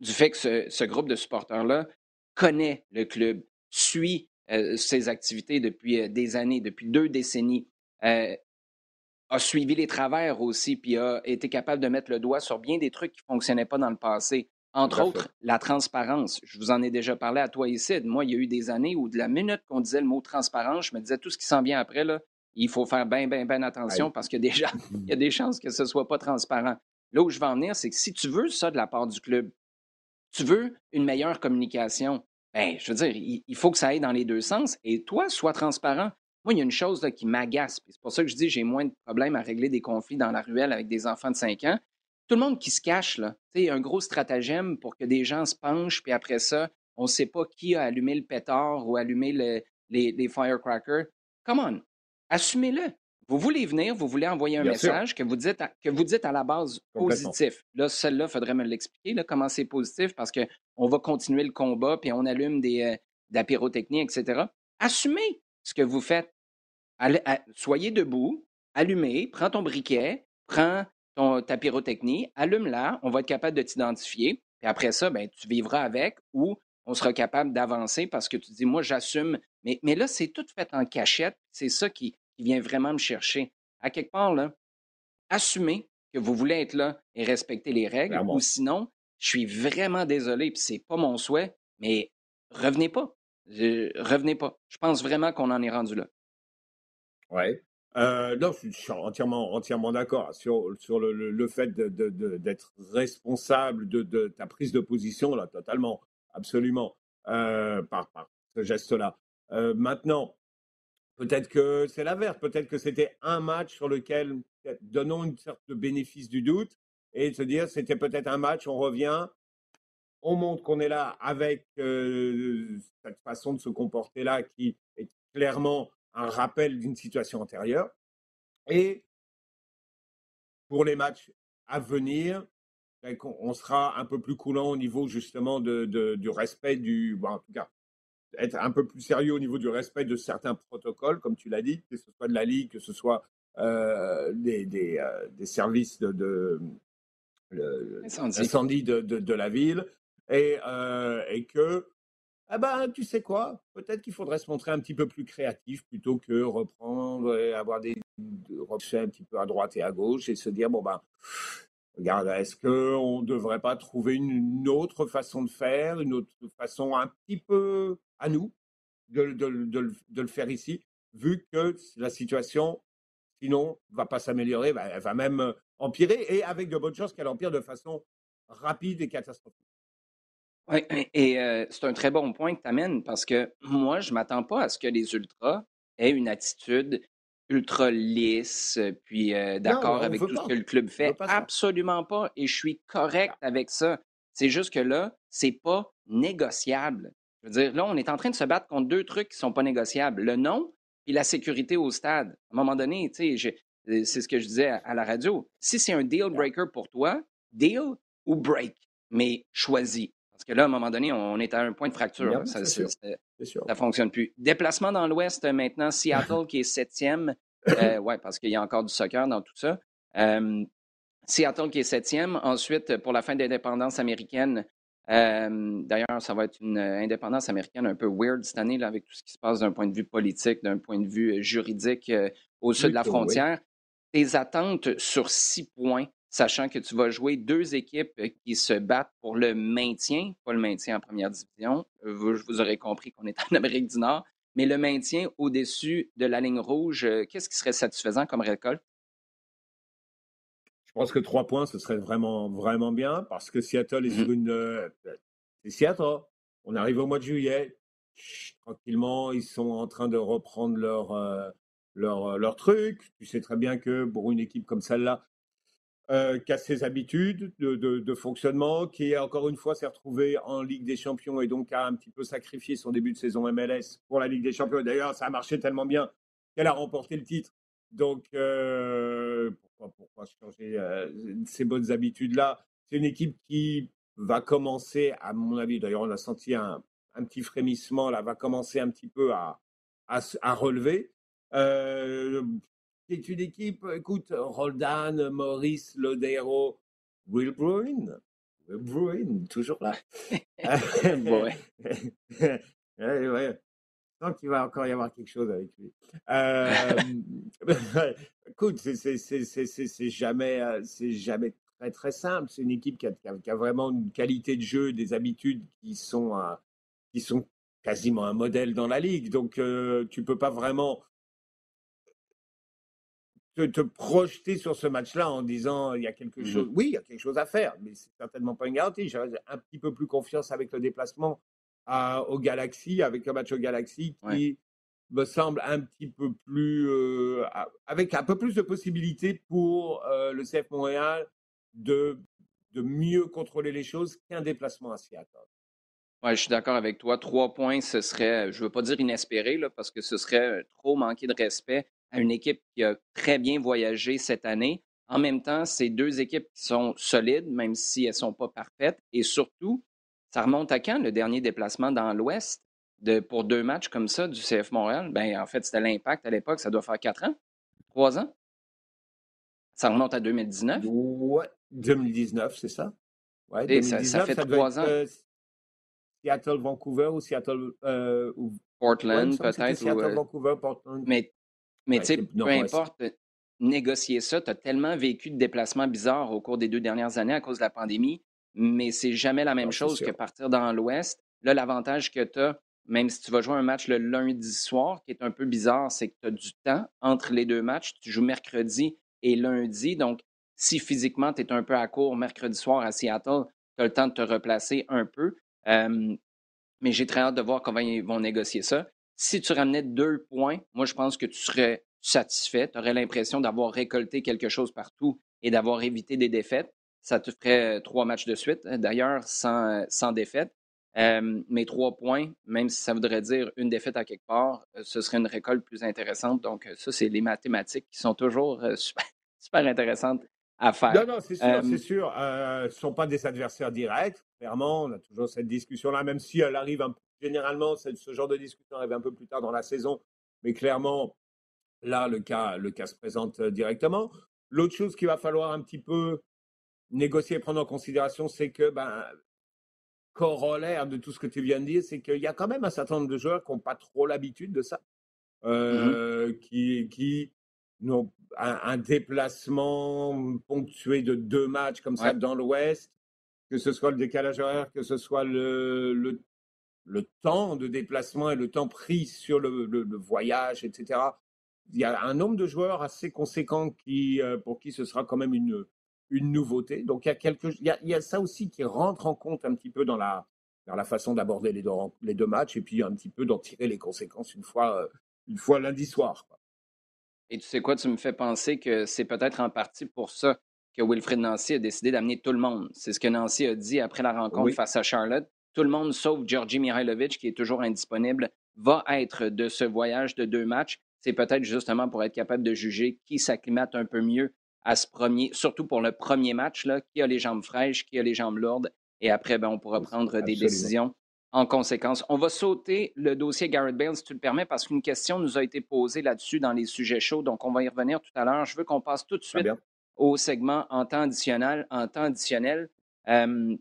du fait que ce, groupe de supporters-là connaît le club, suit euh, ses activités depuis euh, des années, depuis deux décennies, euh, a suivi les travers aussi, puis a été capable de mettre le doigt sur bien des trucs qui ne fonctionnaient pas dans le passé. Entre autres, la transparence. Je vous en ai déjà parlé à toi ici. Moi, il y a eu des années où de la minute qu'on disait le mot transparence, je me disais tout ce qui s'en vient après, là, il faut faire bien, bien, bien attention parce qu'il y, y a des chances que ce ne soit pas transparent. Là où je veux en venir, c'est que si tu veux ça de la part du club, tu veux une meilleure communication, ben, je veux dire, il, faut que ça aille dans les deux sens. Et toi, sois transparent. Moi, il y a une chose qui m'agace. C'est pour ça que je dis j'ai moins de problèmes à régler des conflits dans la ruelle avec des enfants de 5 ans tout le monde qui se cache, là, un gros stratagème pour que des gens se penchent, puis après ça, on ne sait pas qui a allumé le pétard ou allumé les, les, firecrackers. Come on, assumez-le. Vous voulez venir, vous voulez envoyer un message que vous, dites à, que vous dites à la base positif. Là, celle-là, il faudrait me l'expliquer, comment c'est positif, parce qu'on va continuer le combat, puis on allume des, euh, de la pyrotechnie, etc. Assumez ce que vous faites. soyez debout, allumez, prends ton briquet, prends ton, ta pyrotechnie, allume-la, on va être capable de t'identifier. Puis après ça, ben, tu vivras avec ou on sera capable d'avancer parce que tu dis, moi, j'assume. Mais, mais là, c'est tout fait en cachette. C'est ça qui, vient vraiment me chercher. À quelque part, là, assumez que vous voulez être là et respecter les règles, ou sinon, je suis vraiment désolé, puis c'est pas mon souhait, mais revenez pas. revenez pas. Je pense vraiment qu'on en est rendu là. Oui. Euh, non, je suis entièrement, entièrement d'accord sur, sur le, le, fait d'être responsable de, ta prise de position, là, totalement, absolument, euh, par, par, ce geste-là. Euh, maintenant, peut-être que c'est l'inverse, peut-être que c'était un match sur lequel, donnons une sorte de bénéfice du doute, et se dire, c'était peut-être un match, on revient, on montre qu'on est là avec cette façon de se comporter là qui est clairement un rappel d'une situation antérieure. Et pour les matchs à venir, ben, on sera un peu plus coulant au niveau justement du respect du, en tout cas, être un peu plus sérieux au niveau du respect de certains protocoles, comme tu l'as dit, que ce soit de la Ligue, que ce soit euh, des, des, euh, des, services de, de l'incendie de, de, de, la ville, et, euh, et que, ah ben, tu sais quoi, peut-être qu'il faudrait se montrer un petit peu plus créatif plutôt que reprendre et avoir des repris un petit peu à droite et à gauche et se dire, bon ben, Regarde, est-ce qu'on ne devrait pas trouver une, autre façon de faire, une autre façon un petit peu à nous de, de, le faire ici, vu que la situation, sinon, ne va pas s'améliorer, elle va même empirer, et avec de bonnes chances qu'elle empire de façon rapide et catastrophique. Oui, et euh, c'est un très bon point que tu amènes, parce que moi, je ne m'attends pas à ce que les Ultras aient une attitude ultra lisse, puis d'accord avec tout ce que le club fait. Absolument pas. Et je suis correct avec ça. C'est juste que là, c'est pas négociable. Je veux dire, là, on est en train de se battre contre deux trucs qui sont pas négociables. Le nom et la sécurité au stade. À un moment donné, tu sais, c'est ce que je disais à, la radio. Si c'est un deal breaker pour toi, deal ou break, mais choisis. Parce que là, à un moment donné, on est à un point de fracture. Ça, ne fonctionne plus. Déplacement dans l'Ouest maintenant, Seattle qui est septième. Euh, oui, parce qu'il y a encore du soccer dans tout ça. Seattle qui est septième. Ensuite, pour la fin de l'indépendance américaine, d'ailleurs, ça va être une indépendance américaine un peu weird cette année là, avec tout ce qui se passe d'un point de vue politique, d'un point de vue juridique euh, au sud de la frontière. Tes attentes sur six points sachant que tu vas jouer deux équipes euh, qui se battent pour le maintien, pas le maintien en première division. Vous, vous aurez compris qu'on est en Amérique du Nord, mais le maintien au-dessus de la ligne rouge, euh, qu'est-ce qui serait satisfaisant comme récolte? Je pense que trois points, ce serait vraiment, vraiment bien parce que Seattle est sur mmh une. Euh, c'est Seattle. On arrive au mois de juillet. tranquillement, ils sont en train de reprendre leur, leur, leur truc. Tu sais très bien que pour une équipe comme celle-là, euh, qui a ses habitudes de, fonctionnement, qui encore une fois s'est retrouvé en Ligue des Champions et donc a un petit peu sacrifié son début de saison MLS pour la Ligue des Champions. D'ailleurs, ça a marché tellement bien qu'elle a remporté le titre. Donc, euh, pourquoi, changer euh, ces bonnes habitudes-là? C'est une équipe qui va commencer, à mon avis, d'ailleurs on a senti un, petit frémissement, là, va commencer un petit peu à, à, relever. Euh, c'est une équipe, écoute, Roldan, Maurice, Lodero, Will Bruin. Will Bruin, toujours là. bon, ouais. ouais. Je qu'il va encore y avoir quelque chose avec lui. Euh, écoute, c'est jamais, euh, jamais très très simple. C'est une équipe qui a, qui, a, vraiment une qualité de jeu, des habitudes qui sont, euh, qui sont quasiment un modèle dans la ligue. Donc, euh, tu peux pas vraiment te, projeter sur ce match-là en disant il y a quelque mmh chose. Oui, il y a quelque chose à faire, mais c'est certainement pas une garantie. J'ai un petit peu plus confiance avec le déplacement à, au Galaxy, avec le match au Galaxy qui me semble un petit peu plus. Euh, avec un peu plus de possibilités pour euh, le CF Montréal de, de mieux contrôler les choses qu'un déplacement à Seattle. Oui, je suis d'accord avec toi. Trois points, ce serait, je ne veux pas dire inespéré, là, parce que ce serait trop manquer de respect à une équipe qui a très bien voyagé cette année. En même temps, c'est deux équipes qui sont solides, même si elles ne sont pas parfaites. Et surtout, ça remonte à quand le dernier déplacement dans l'Ouest de, pour deux matchs comme ça du CF Montréal? Ben, en fait, c'était l'impact à l'époque, ça doit faire quatre ans, trois ans? Ça remonte à 2019? Ouais, 2019, c'est ça? Ouais, 2019, ça, fait trois ans. Euh, Seattle-Vancouver ou Seattle. Euh, Portland, peut-être. Seattle-Vancouver, euh, Portland. Mais mais tu sais, peu importe, négocier ça, tu as tellement vécu de déplacements bizarres au cours des deux dernières années à cause de la pandémie, mais c'est jamais la même chose que partir dans l'Ouest. Là, l'avantage que tu as, même si tu vas jouer un match le lundi soir, qui est un peu bizarre, c'est que tu as du temps entre les deux matchs. Tu joues mercredi et lundi. Donc, si physiquement tu es un peu à court mercredi soir à Seattle, tu as le temps de te replacer un peu. mais j'ai très hâte de voir comment ils vont négocier ça. Si tu ramenais deux points, moi, je pense que tu serais satisfait. Tu aurais l'impression d'avoir récolté quelque chose partout et d'avoir évité des défaites. Ça te ferait trois matchs de suite, d'ailleurs, sans, sans défaite. mais trois points, même si ça voudrait dire une défaite à quelque part, ce serait une récolte plus intéressante. Donc, ça, c'est les mathématiques qui sont toujours super, super intéressantes à faire. Non, non, c'est sûr, c'est sûr. ce ne sont pas des adversaires directs. Clairement, on a toujours cette discussion-là, même si elle arrive un, généralement, ce genre de discussion arrive un peu plus tard dans la saison. Mais clairement, là, le cas, le cas se présente directement. L'autre chose qu'il va falloir un petit peu négocier et prendre en considération, c'est que, ben, corollaire de tout ce que tu viens de dire, c'est qu'il y a quand même un certain nombre de joueurs qui n'ont pas trop l'habitude de ça, mmh euh, qui, qui ont un, déplacement ponctué de deux matchs comme ça dans l'Ouest, que ce soit le décalage horaire, que ce soit le, le, le temps de déplacement et le temps pris sur le, le, voyage, etc. Il y a un nombre de joueurs assez conséquent qui, euh, pour qui ce sera quand même une, une nouveauté. Donc il y, a quelque, il, y a, il y a ça aussi qui rentre en compte un petit peu dans la, dans la façon d'aborder les deux, les deux matchs et puis un petit peu d'en tirer les conséquences une fois, euh, une fois lundi soir. Et tu sais quoi, tu me fais penser que c'est peut-être en partie pour ça que Wilfred Nancy a décidé d'amener tout le monde. C'est ce que Nancy a dit après la rencontre face à Charlotte. Tout le monde, sauf Georgi Mihailovic, qui est toujours indisponible, va être de ce voyage de deux matchs. C'est peut-être justement pour être capable de juger qui s'acclimate un peu mieux à ce premier, surtout pour le premier match, là, qui a les jambes fraîches, qui a les jambes lourdes. Et après, ben, on pourra prendre des décisions en conséquence. On va sauter le dossier Garrett Bale, si tu le permets, parce qu'une question nous a été posée là-dessus dans les sujets chauds, donc on va y revenir tout à l'heure. Je veux qu'on passe tout de suite au segment en temps additionnel. En temps additionnel, euh,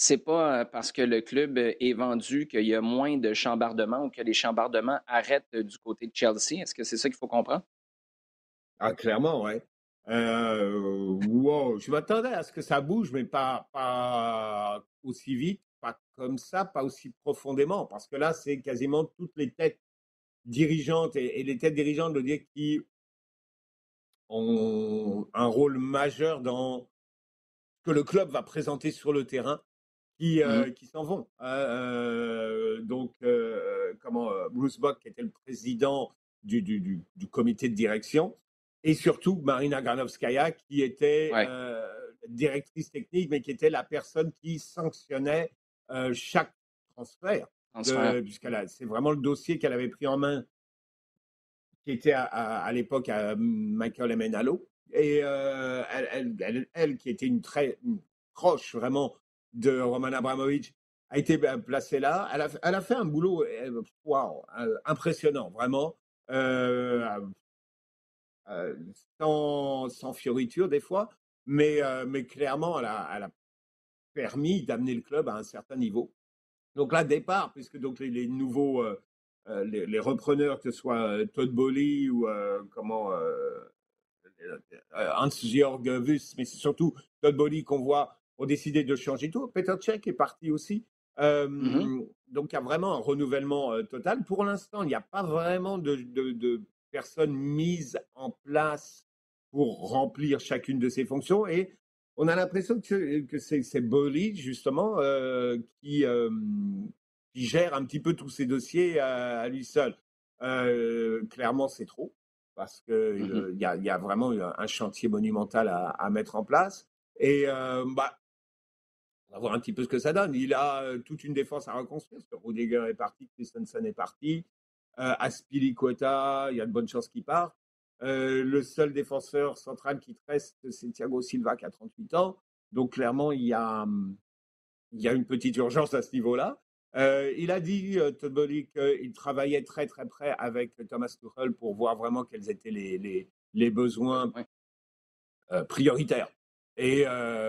c'est pas euh, parce que le club est vendu qu'il y a moins de chambardements ou que les chambardements arrêtent du côté de Chelsea. Est-ce que c'est ça qu'il faut comprendre? Ah, clairement, oui. Euh, wow. Je m'attendais à ce que ça bouge, mais pas, pas aussi vite pas comme ça, pas aussi profondément, parce que là, c'est quasiment toutes les têtes dirigeantes et, les têtes dirigeantes, de dire, qui ont un rôle majeur dans que le club va présenter sur le terrain, qui, mmh qui s'en vont. Euh, donc, comment Bruce Buck, qui était le président du, du, du, comité de direction, et surtout Marina Granovskaya, qui était directrice technique, mais qui était la personne qui sanctionnait chaque transfert, puisqu'elle c'est vraiment le dossier qu'elle avait pris en main, qui était à, l'époque à Michael Emenalo, et euh, elle, elle, qui était une très proche vraiment de Roman Abramovich, a été bah, placée là. Elle a, fait un boulot wow, impressionnant, vraiment. sans, sans, fioriture des fois, mais, mais clairement, elle a, permis d'amener le club à un certain niveau. Donc là, départ, puisque donc les, nouveaux, euh, euh, les, repreneurs, que ce soit euh, Todd Bowley ou comment Hans-Georg Wuss, mais c'est surtout Todd Bowley qu'on voit, ont décidé de changer tout. Peter Cech est parti aussi. Mmh donc il y a vraiment un renouvellement total. Pour l'instant, il n'y a pas vraiment de, de, de, personnes mises en place pour remplir chacune de ces fonctions. Et on a l'impression que, que c'est Bolly, justement, euh, qui, euh, qui, gère un petit peu tous ces dossiers à, lui seul. Euh, clairement, c'est trop, parce qu'il mmh y, a, y, a, vraiment un chantier monumental à, mettre en place. Et bah, on va voir un petit peu ce que ça donne. Il a toute une défense à reconstruire, parce que Rudiger est parti, Christensen est parti, Aspilicueta, il y a de bonnes chances qu'il parte. Euh, le seul défenseur central qui te reste, c'est Thiago Silva qui a 38 ans. Donc clairement, il y a, il y a une petite urgence à ce niveau-là. Euh, il a dit, euh, Todd Bowley, qu'il travaillait très très près avec Thomas Tuchel pour voir vraiment quels étaient les, les, les besoins prioritaires. Et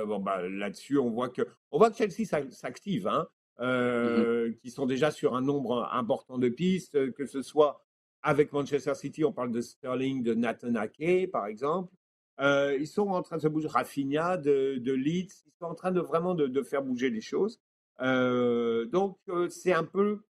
bon, bah, là-dessus, on voit que, on voit que Chelsea s'active, hein, mmh qui sont déjà sur un nombre important de pistes, que ce soit avec Manchester City, on parle de Sterling, de Nathan Ake, par exemple. Euh, ils sont en train de se bouger. Rafinha de, de, Leeds, ils sont en train de vraiment de, faire bouger les choses. Euh, donc, euh, c'est un peu.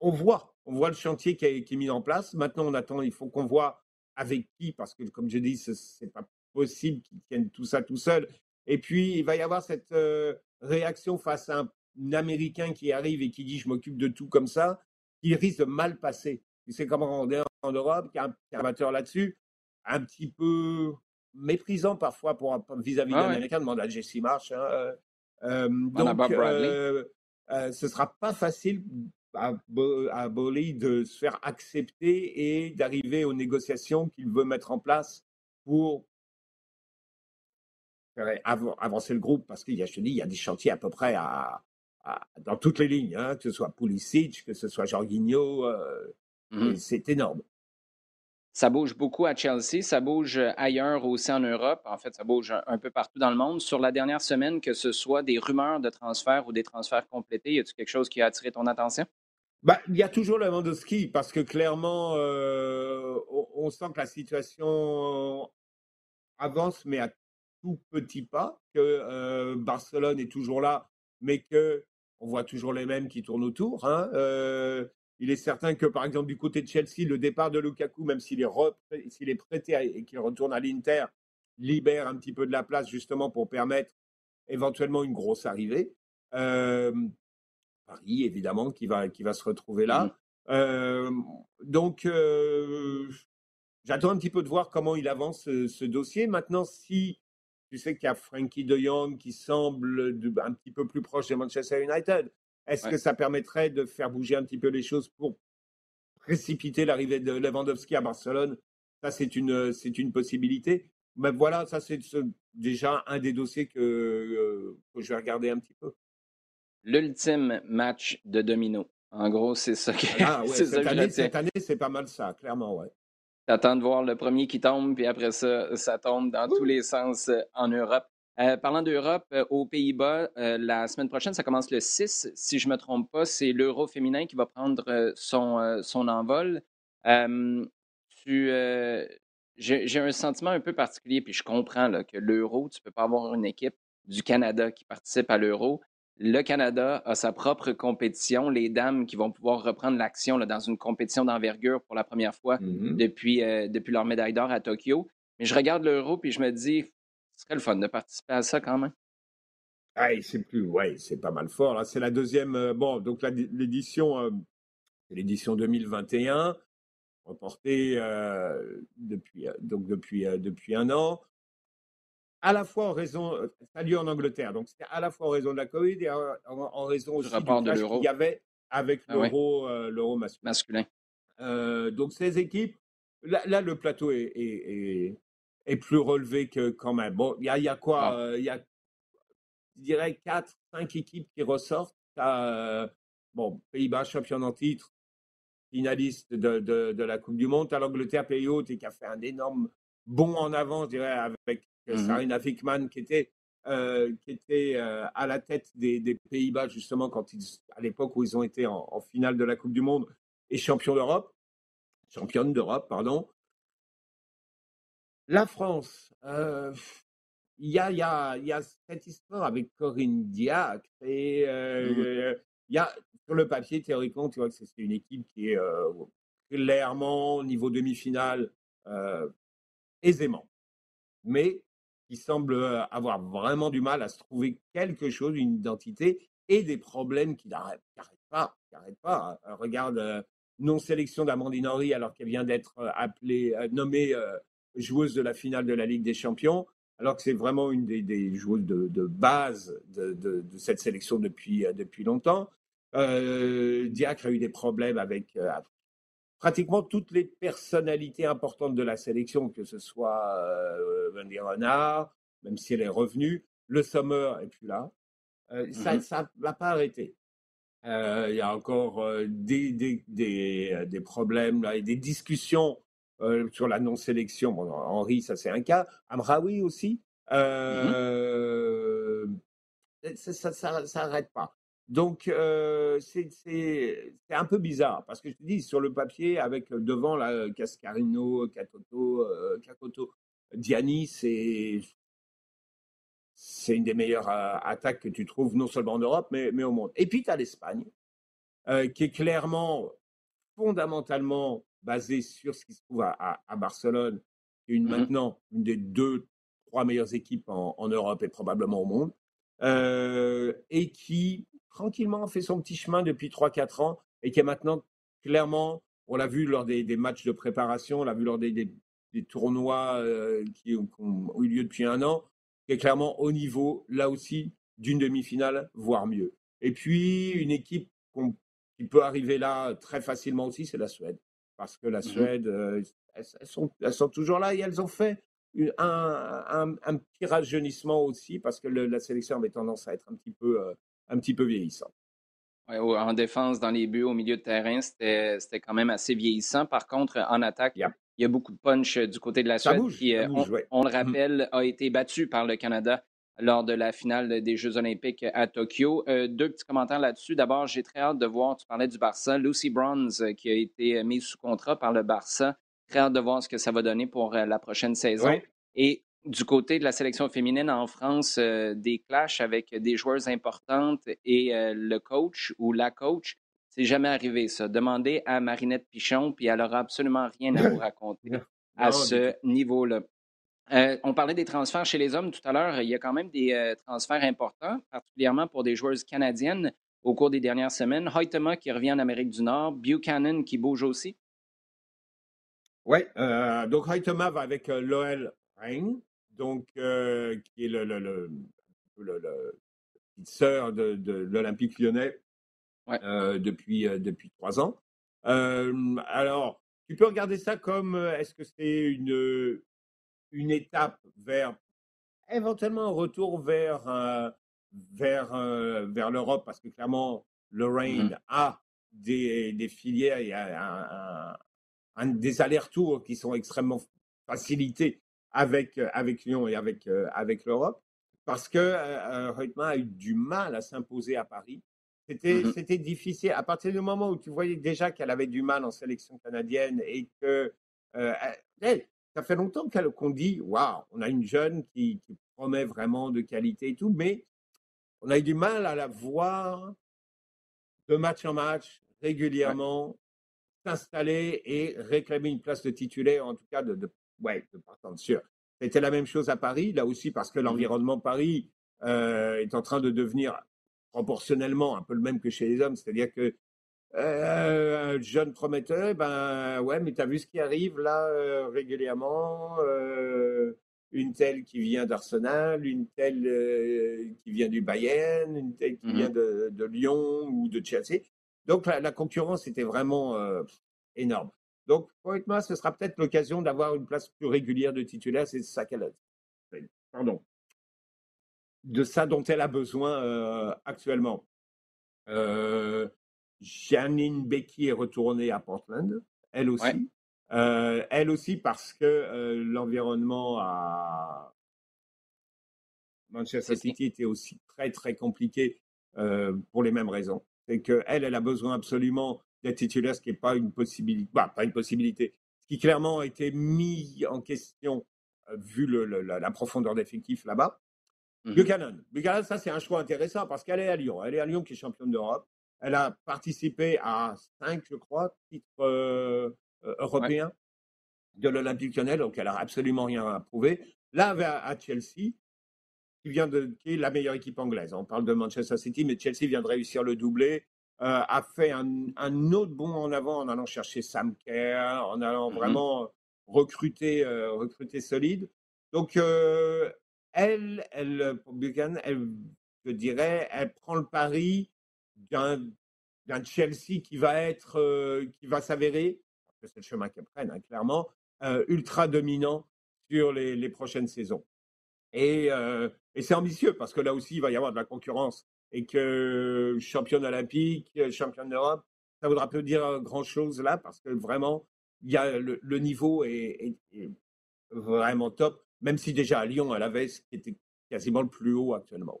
On voit, on voit le chantier qui est, qui est mis en place. Maintenant, on attend, il faut qu'on voit avec qui, parce que, comme je dis, ce n'est pas possible qu'ils tiennent tout ça tout seul. Et puis, il va y avoir cette réaction face à un, un Américain qui arrive et qui dit Je m'occupe de tout comme ça qui risque de mal passer. Tu sais comment on est en Europe, qui a un amateur là-dessus, un petit peu méprisant parfois pour vis-à-vis ah, d'Américains. Demande à Jesse Marsh. Hein, donc, ce ne sera pas facile à, à de se faire accepter et d'arriver aux négociations qu'il veut mettre en place pour avancer le groupe parce qu'il y a, je te dis, il y a des chantiers à peu près à, dans toutes les lignes, hein, que ce soit Pulisic, que ce soit Jorginho, euh, mmh c'est énorme. Ça bouge beaucoup à Chelsea, ça bouge ailleurs aussi en Europe. En fait, ça bouge un, peu partout dans le monde. Sur la dernière semaine, que ce soit des rumeurs de transfert ou des transferts complétés, y a-t-il quelque chose qui a attiré ton attention? Bah, il y a toujours Lewandowski parce que clairement, euh, on, sent que la situation avance, mais à tout petit pas, que euh, Barcelone est toujours là, mais que on voit toujours les mêmes qui tournent autour. Hein. Euh, il est certain que, par exemple, du côté de Chelsea, le départ de Lukaku, même s'il est, s'il est prêté et qu'il retourne à l'Inter, libère un petit peu de la place justement pour permettre éventuellement une grosse arrivée. Euh, Paris, évidemment, qui va, qui va se retrouver là. Mmh euh, donc, j'attends un petit peu de voir comment il avance ce dossier. Maintenant, si tu sais qu'il y a Frankie de Jong qui semble un petit peu plus proche de Manchester United. Est-ce que ça permettrait de faire bouger un petit peu les choses pour précipiter l'arrivée de Lewandowski à Barcelone? Ça, c'est une, c'est une possibilité. Mais voilà, ça, c'est déjà un des dossiers que, euh, que je vais regarder un petit peu. L'ultime match de domino. En gros, c'est ça que, ah, ouais, cette, année, cette année, c'est pas mal ça, clairement, ouais. T'attends de voir le premier qui tombe, puis après ça, ça tombe dans tous les sens euh, en Europe. Euh, parlant d'Europe, euh, aux Pays-Bas, la semaine prochaine, ça commence le 6. Si je ne me trompe pas, c'est l'Euro féminin qui va prendre son, son envol. j'ai un sentiment un peu particulier, puis je comprends que l'Euro, tu ne peux pas avoir une équipe du Canada qui participe à l'Euro. Le Canada a sa propre compétition. Les dames qui vont pouvoir reprendre l'action dans une compétition d'envergure pour la première fois mm-hmm. depuis, euh, depuis leur médaille d'or à Tokyo. Mais je regarde l'Euro et je me dis, ce serait le fun de participer à ça quand même. Ah, c'est plus, ouais, c'est pas mal fort. C'est la deuxième. Euh, bon, donc l'édition, euh, l'édition 2021, reportée depuis, donc depuis, depuis un an à la fois en raison, euh, ça a lieu en Angleterre, donc c'était à la fois en raison de la Covid et en, raison aussi du clash qu'il y avait avec ah l'euro euh, masculin. Euh, donc ces équipes, là, le plateau est, est, est, plus relevé que quand même. Bon, il y a, y a, quoi Il y a, je dirais, 4, 5 équipes qui ressortent. bon, Pays-Bas, champion en titre, finaliste de, de, de, la Coupe du Monde. à l'Angleterre, pays haute, et qui a fait un énorme bond en avant, je dirais, avec Mmh Sarina Fickman qui était, euh, qui était euh, à la tête des, Pays-Bas, justement, quand ils, à l'époque où ils ont été en, finale de la Coupe du Monde et champion d'Europe, championne d'Europe, pardon. La France, euh, il y, a, y, a, y, a, cette histoire avec Corinne Diacre et mmh il y a, sur le papier, théoriquement, tu vois que c'est une équipe qui est clairement au niveau demi-finale aisément. Mais qui semble euh, avoir vraiment du mal à se trouver quelque chose, une identité et des problèmes qui n'arrêtent pas. Hein. Regarde, euh, non-sélection d'Amandine Henry alors qu'elle vient d'être euh, appelée, nommée joueuse de la finale de la Ligue des Champions, alors que c'est vraiment une des, joueuses de, base de, cette sélection depuis, depuis longtemps. Diacre a eu des problèmes avec, pratiquement toutes les personnalités importantes de la sélection, que ce soit euh, Wendy Renard, même si elle est revenue, le Sommer est plus là. Euh, Ça ne va pas arrêter. Euh, il y a encore euh, des, des, des, des, problèmes là, et des discussions sur la non-sélection. Bon, Henri, ça c'est un cas. Amraoui aussi. Mmh ça n'arrête pas. Donc, euh, c'est un peu bizarre parce que je te dis, sur le papier, avec devant la Cascarino, Catoto, euh, Cacoto, Diani, c'est c'est une des meilleures attaques que tu trouves non seulement en Europe, mais, mais au monde. Et puis, tu as l'Espagne, euh, qui est clairement, fondamentalement basée sur ce qui se trouve à, à, Barcelone, une, mmh maintenant une des deux, trois meilleures équipes en, en Europe et probablement au monde, et qui tranquillement fait son petit chemin depuis 3-4 ans et qui est maintenant clairement, on l'a vu lors des, matchs de préparation, on l'a vu lors des, des tournois qui ont, eu lieu depuis un an, qui est clairement au niveau, là aussi, d'une demi-finale, voire mieux. Et puis, une équipe qui peut arriver là très facilement aussi, c'est la Suède. Parce que la mmh Suède, elles, sont, elles, sont, toujours là et elles ont fait un, un, petit rajeunissement aussi, parce que la sélection avait tendance à être un petit peu, un petit peu vieillissante. en défense, dans les buts, au milieu de terrain, c'était quand même assez vieillissant. Par contre, en attaque, il y a beaucoup de punch euh, du côté de la Suède qui, euh, on, le mmh rappelle, a été battu par le Canada lors de la finale des Jeux olympiques à Tokyo. Euh, deux petits commentaires là-dessus. D'abord, j'ai très hâte de voir, tu parlais du Barça, Lucy Bronze qui a été mise sous contrat par le Barça. Très hâte de voir ce que ça va donner pour la prochaine saison. Et du côté de la sélection féminine en France, des clashs avec des joueuses importantes et le coach ou la coach. C'est jamais arrivé, ça. Demandez à Marinette Pichon, puis elle n'aura absolument rien à vous raconter à ce niveau-là. Euh, on parlait des transferts chez les hommes tout à l'heure. Il y a quand même des euh, transferts importants, particulièrement pour des joueuses canadiennes au cours des dernières semaines. Hoytema qui revient en Amérique du Nord, Buchanan qui bouge aussi. Oui, euh, donc Hoytema va avec Rein, donc, qui est le, le, petite sœur de, de l'Olympique lyonnais, euh, depuis, euh, depuis trois ans. Euh, alors, tu peux regarder ça comme est-ce que c'est une, une étape vers éventuellement un retour vers, vers, vers l'Europe, parce que clairement, Lorraine mmh a des, des filières, il y a un, des allers-retours qui sont extrêmement facilités avec, avec Lyon et avec, avec l'Europe, parce que euh, a eu du mal à s'imposer à Paris. Mmh c'était, difficile. À partir du moment où tu voyais déjà qu'elle avait du mal en sélection canadienne et que euh, ça fait longtemps qu'on dit waouh, on a une jeune qui, promet vraiment de qualité et tout, mais on a eu du mal à la voir de match en match régulièrement s'installer et réclamer une place de titulaire, en tout cas de, de ouais, de sûr. C'était la même chose à Paris, là aussi parce que mmh l'environnement Paris euh, est en train de devenir proportionnellement un peu le même que chez les hommes, c'est-à-dire que euh, un jeune prometteur, ben ouais, mais tu as vu ce qui arrive là euh, régulièrement, une telle qui vient d'Arsenal, une telle qui vient du Bayern, une telle qui vient mmh de, Lyon ou de Chelsea. Donc la, concurrence était vraiment énorme. Donc moi, ce sera peut-être l'occasion d'avoir une place plus régulière de titulaire, c'est ça qu'elle a. Pardon de ça dont elle a besoin euh, actuellement. Euh, Janine Becky est retournée à Portland, elle aussi. Euh, elle aussi parce que euh, l'environnement à Manchester City était aussi très très compliqué pour les mêmes raisons. C'est qu'elle, elle a besoin absolument d'être titulaire, ce qui n'est pas une possibilité, bah, pas une possibilité, ce qui clairement a été mis en question vu le, la, profondeur d'effectifs là-bas. Mmh Buchanan. Buchanan, ça c'est un choix intéressant parce qu'elle est à Lyon. Elle est à Lyon qui est championne d'Europe. Elle a participé à cinq, je crois, titres euh, euh, européens de l'Olympique Lyonnais, donc elle a absolument rien à prouver. Là, à, Chelsea, qui vient de, qui est la meilleure équipe anglaise. On parle de Manchester City, mais Chelsea vient de réussir le doublé. Euh, a fait un, autre bond en avant en allant chercher Sam Kerr, en allant mmh vraiment recruter, recruter solide. Donc, elle, elle, pour Buchanan, elle, je dirais, elle prend le pari d'un, Chelsea qui va être, euh, qui va s'avérer, parce que c'est le chemin qu'elle prenne, hein, clairement, euh, ultra dominant sur les, prochaines saisons. Euh, et, c'est ambitieux parce que là aussi, il va y avoir de la concurrence et que championne olympique, championne d'Europe, ça voudra peu dire grand chose là parce que vraiment, il y a le, niveau est, vraiment top même si déjà à Lyon, elle avait ce qui était quasiment le plus haut actuellement.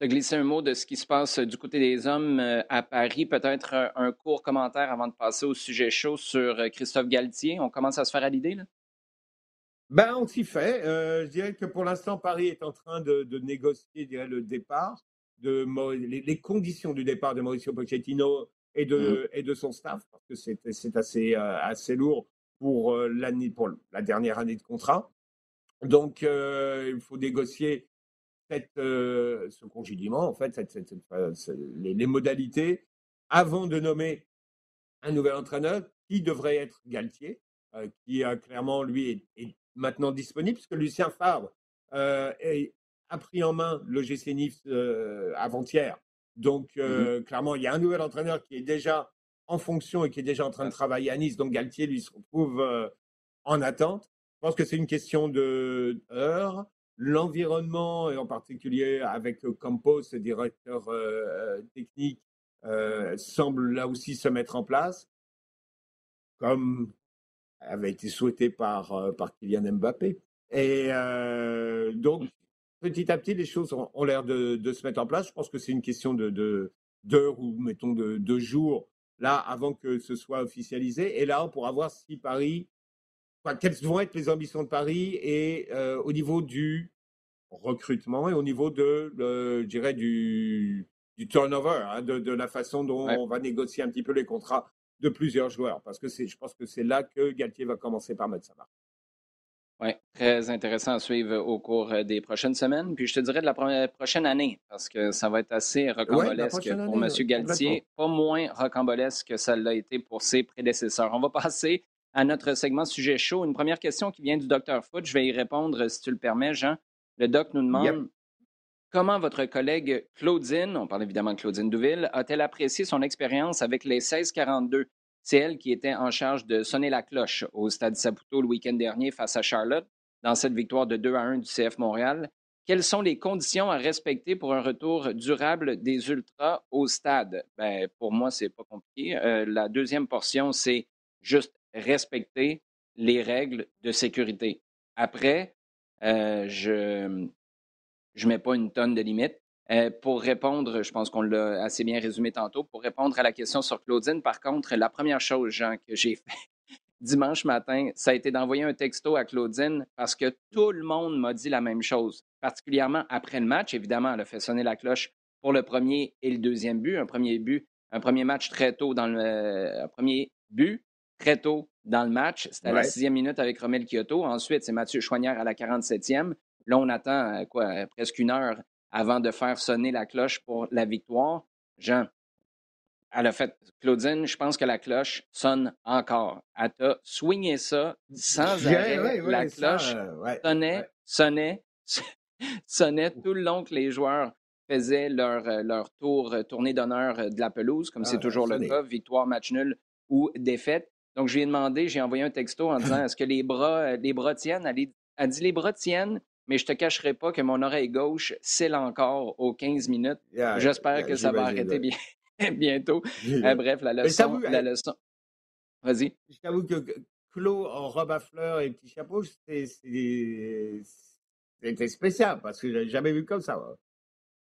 Tu glisser un mot de ce qui se passe du côté des hommes euh, à Paris. Peut-être un, court commentaire avant de passer au sujet chaud sur euh, Christophe Galtier. On commence à se faire à l'idée, là? Ben, on s'y fait. Euh, je dirais que pour l'instant, Paris est en train de, négocier dirais, le départ, de, les, conditions du départ de Mauricio Pochettino et de, mmh et de son staff, parce que c'est assez, assez lourd pour, l'année, pour la dernière année de contrat. Donc, euh, il faut négocier euh, ce congédiement, en fait, les, modalités, avant de nommer un nouvel entraîneur qui devrait être Galtier. qui clairement, lui, est, maintenant disponible, puisque Lucien Favre a pris en main le GC Nice avant-hier. Donc, mmh clairement, il y a un nouvel entraîneur qui est déjà en fonction et qui est déjà en train de travailler à Nice. Donc, Galtier, lui, se retrouve en attente. Je pense que c'est une question de heure. L'environnement, et en particulier avec Campos, directeur technique, semble là aussi se mettre en place, comme avait été souhaité par, par Kylian Mbappé. Et donc, petit à petit, les choses ont, l'air de, se mettre en place. Je pense que c'est une question de d'heures ou mettons de, de, jours là avant que ce soit officialisé. Et là, on pourra voir si Paris, quelles vont être les ambitions de Paris et euh, au niveau du recrutement et au niveau de, je dirais, du, du turnover, hein, de, la façon dont on va négocier un petit peu les contrats de plusieurs joueurs. Parce que je pense que c'est là que Galtier va commencer par mettre sa marque. Oui, très intéressant à suivre au cours euh, des prochaines semaines. Puis je te dirais de la prochaine année, parce que ça va être assez rocambolesque pour M. Galtier, pas moins rocambolesque que ça l'a été pour ses prédécesseurs. On va passer à notre segment sujet chaud. Une première question qui vient du docteur Foot. Je vais y répondre si tu le permets, Jean. Le doc nous demande comment votre collègue Claudine, on parle évidemment de Claudine Douville, a-t-elle apprécié son expérience avec les 1642 c'est elle qui était en charge de sonner la cloche au Stade Saputo le week-end dernier face à Charlotte dans cette victoire de 2 à 1 du CF Montréal. Quelles sont les conditions à respecter pour un retour durable des Ultras au stade? Ben, pour moi, c'est pas compliqué. Euh, la deuxième portion, c'est juste respecter les règles de sécurité. Après, euh, je ne mets pas une tonne de limites. Euh, pour répondre, je pense qu'on l'a assez bien résumé tantôt, pour répondre à la question sur Claudine, par contre, la première chose, Jean, que j'ai fait dimanche matin, ça a été d'envoyer un texto à Claudine parce que tout le monde m'a dit la même chose, particulièrement après le match. Évidemment, elle a fait sonner la cloche pour le premier et le deuxième but. Un premier but, un premier match très tôt dans le un premier but très tôt dans le match. C'était à la sixième minute avec Romel Kyoto. Ensuite, c'est Mathieu Choignard à la 47e. Là, on attend euh, quoi, presque une heure avant de faire sonner la cloche pour la victoire. Jean, elle a fait, Claudine, je pense que la cloche sonne encore. Elle t'a swingé ça sans arrêt. la cloche euh, sonnait, sonnait, sonnait tout le long que les joueurs faisaient leur, euh, leur tour, euh, tournée d'honneur de la pelouse, comme c'est ah, toujours le cas, victoire, match nul ou défaite. Donc, je lui ai demandé, j'ai envoyé un texto en disant, est-ce que les bras, les bras tiennent? Elle a dit, les bras tiennent, mais je te cacherai pas que mon oreille gauche scelle encore aux 15 minutes. J'espère que ça va arrêter bien, bientôt. Euh, bref, la leçon. La leçon. Vas-y. Je t'avoue que Claude en robe à fleurs et petit chapeau, c'était spécial parce que je n'ai jamais vu comme ça.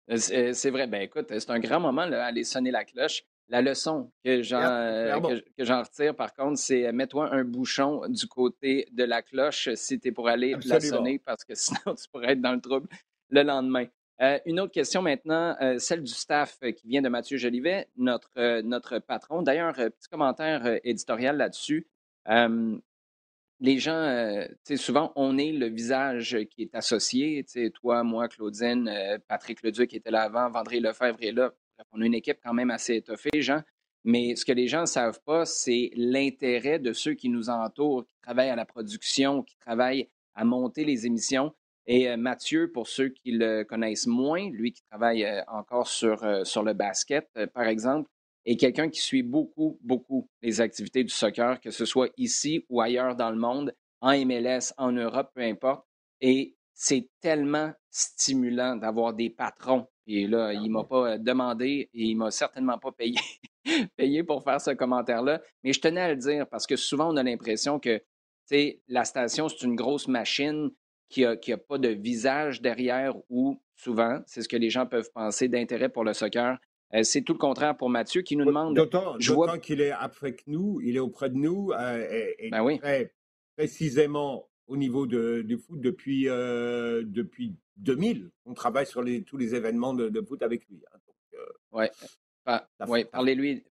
Euh, c'est vrai. Ben écoute, c'est un grand moment là, aller sonner la cloche. La leçon que j'en euh, retire, par contre, c'est euh, mets-toi un bouchon du côté de la cloche si tu es pour aller la sonner, parce que sinon, tu pourrais être dans le trouble le lendemain. Euh, une autre question maintenant, celle du staff qui vient de Mathieu Jolivet, notre, notre patron. D'ailleurs, petit commentaire éditorial là-dessus. les gens, souvent, on est le visage qui est associé. Toi, moi, Claudine, Patrick Leduc était là avant, Vendré Lefebvre est là on a une équipe quand même assez étoffée, Jean. Mais ce que les gens ne savent pas, c'est l'intérêt de ceux qui nous entourent, qui travaillent à la production, qui travaillent à monter les émissions. Et euh, Mathieu, pour ceux qui le connaissent moins, lui qui travaille euh, encore sur, euh, sur le basket, par exemple, est quelqu'un qui suit beaucoup, beaucoup les activités du soccer, que ce soit ici ou ailleurs dans le monde, en MLS, en Europe, peu importe. Et c'est tellement stimulant d'avoir des patrons et là, il ne m'a pas demandé et il ne m'a certainement pas payé, payé pour faire ce commentaire-là. Mais je tenais à le dire parce que souvent, on a l'impression que la station, c'est une grosse machine qui n'a a pas de visage derrière ou souvent, c'est ce que les gens peuvent penser d'intérêt pour le soccer. c'est tout le contraire pour Mathieu qui nous demande. D'autant vois... qu'il est après que nous, il est auprès de nous et, ben oui. très précisément au niveau de, du foot depuis, depuis 2000. On travaille sur les, tous les événements de, foot avec lui. Hein, oui, ouais, parlez-lui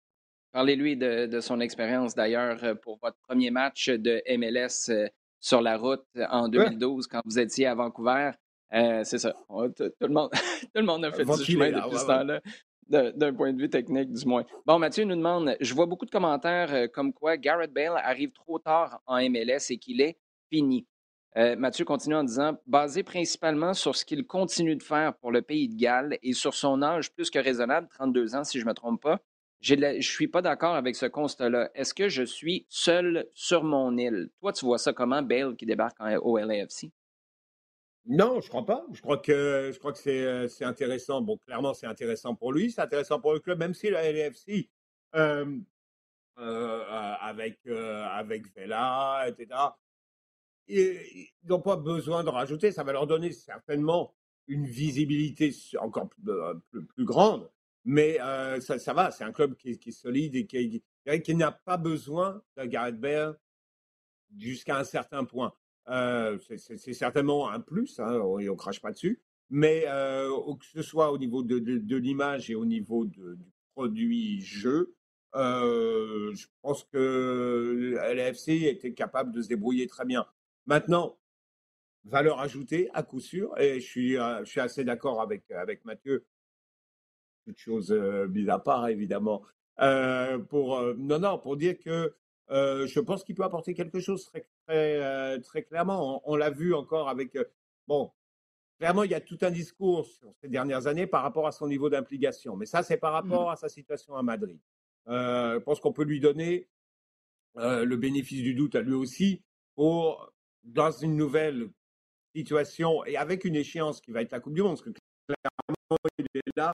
parlez -lui de, de son expérience d'ailleurs euh, pour votre premier match de MLS euh, sur la route en 2012 quand vous étiez à Vancouver. Euh, c'est ça. tout, le monde, tout le monde a fait du chemin depuis ce temps-là. D'un point de vue technique, du moins. Bon, Mathieu nous demande Je vois beaucoup de commentaires euh, comme quoi Garrett Bale arrive trop tard en MLS et qu'il est fini. Euh, Mathieu continue en disant Basé principalement sur ce qu'il continue de faire pour le pays de Galles et sur son âge plus que raisonnable, 32 ans si je ne me trompe pas, je ne suis pas d'accord avec ce constat-là. Est-ce que je suis seul sur mon île? Toi, tu vois ça comment, Bale qui débarque au LAFC? Non, je crois pas. Je crois que je crois que c'est, euh, c'est intéressant. Bon, clairement, c'est intéressant pour lui, c'est intéressant pour le club, même si la LAFC, euh, euh, avec, avec Vela, etc., ils n'ont pas besoin de rajouter. Ça va leur donner certainement une visibilité encore plus, plus, grande. Mais ça, ça, va, c'est un club qui, est solide et qui, n'a pas besoin de Gareth Bale jusqu'à un certain point. Euh, c'est certainement un plus, hein, on ne crache pas dessus, mais euh, que ce soit au niveau de, l'image et au niveau du produit jeu, euh, je pense que LFC était capable de se débrouiller très bien. Maintenant, valeur ajoutée à coup sûr, et je suis, je suis assez d'accord avec, avec Mathieu, toute chose mise à part évidemment, pour, non, non, pour dire que euh, je pense qu'il peut apporter quelque chose très, très, euh, très clairement. On, l'a vu encore avec. Euh, bon, clairement, il y a tout un discours sur ces dernières années par rapport à son niveau d'implication. Mais ça, c'est par mmh rapport à sa situation à Madrid. je pense qu'on peut lui donner le bénéfice du doute à lui aussi pour, dans une nouvelle situation et avec une échéance qui va être la Coupe du Monde, parce que clairement, il est là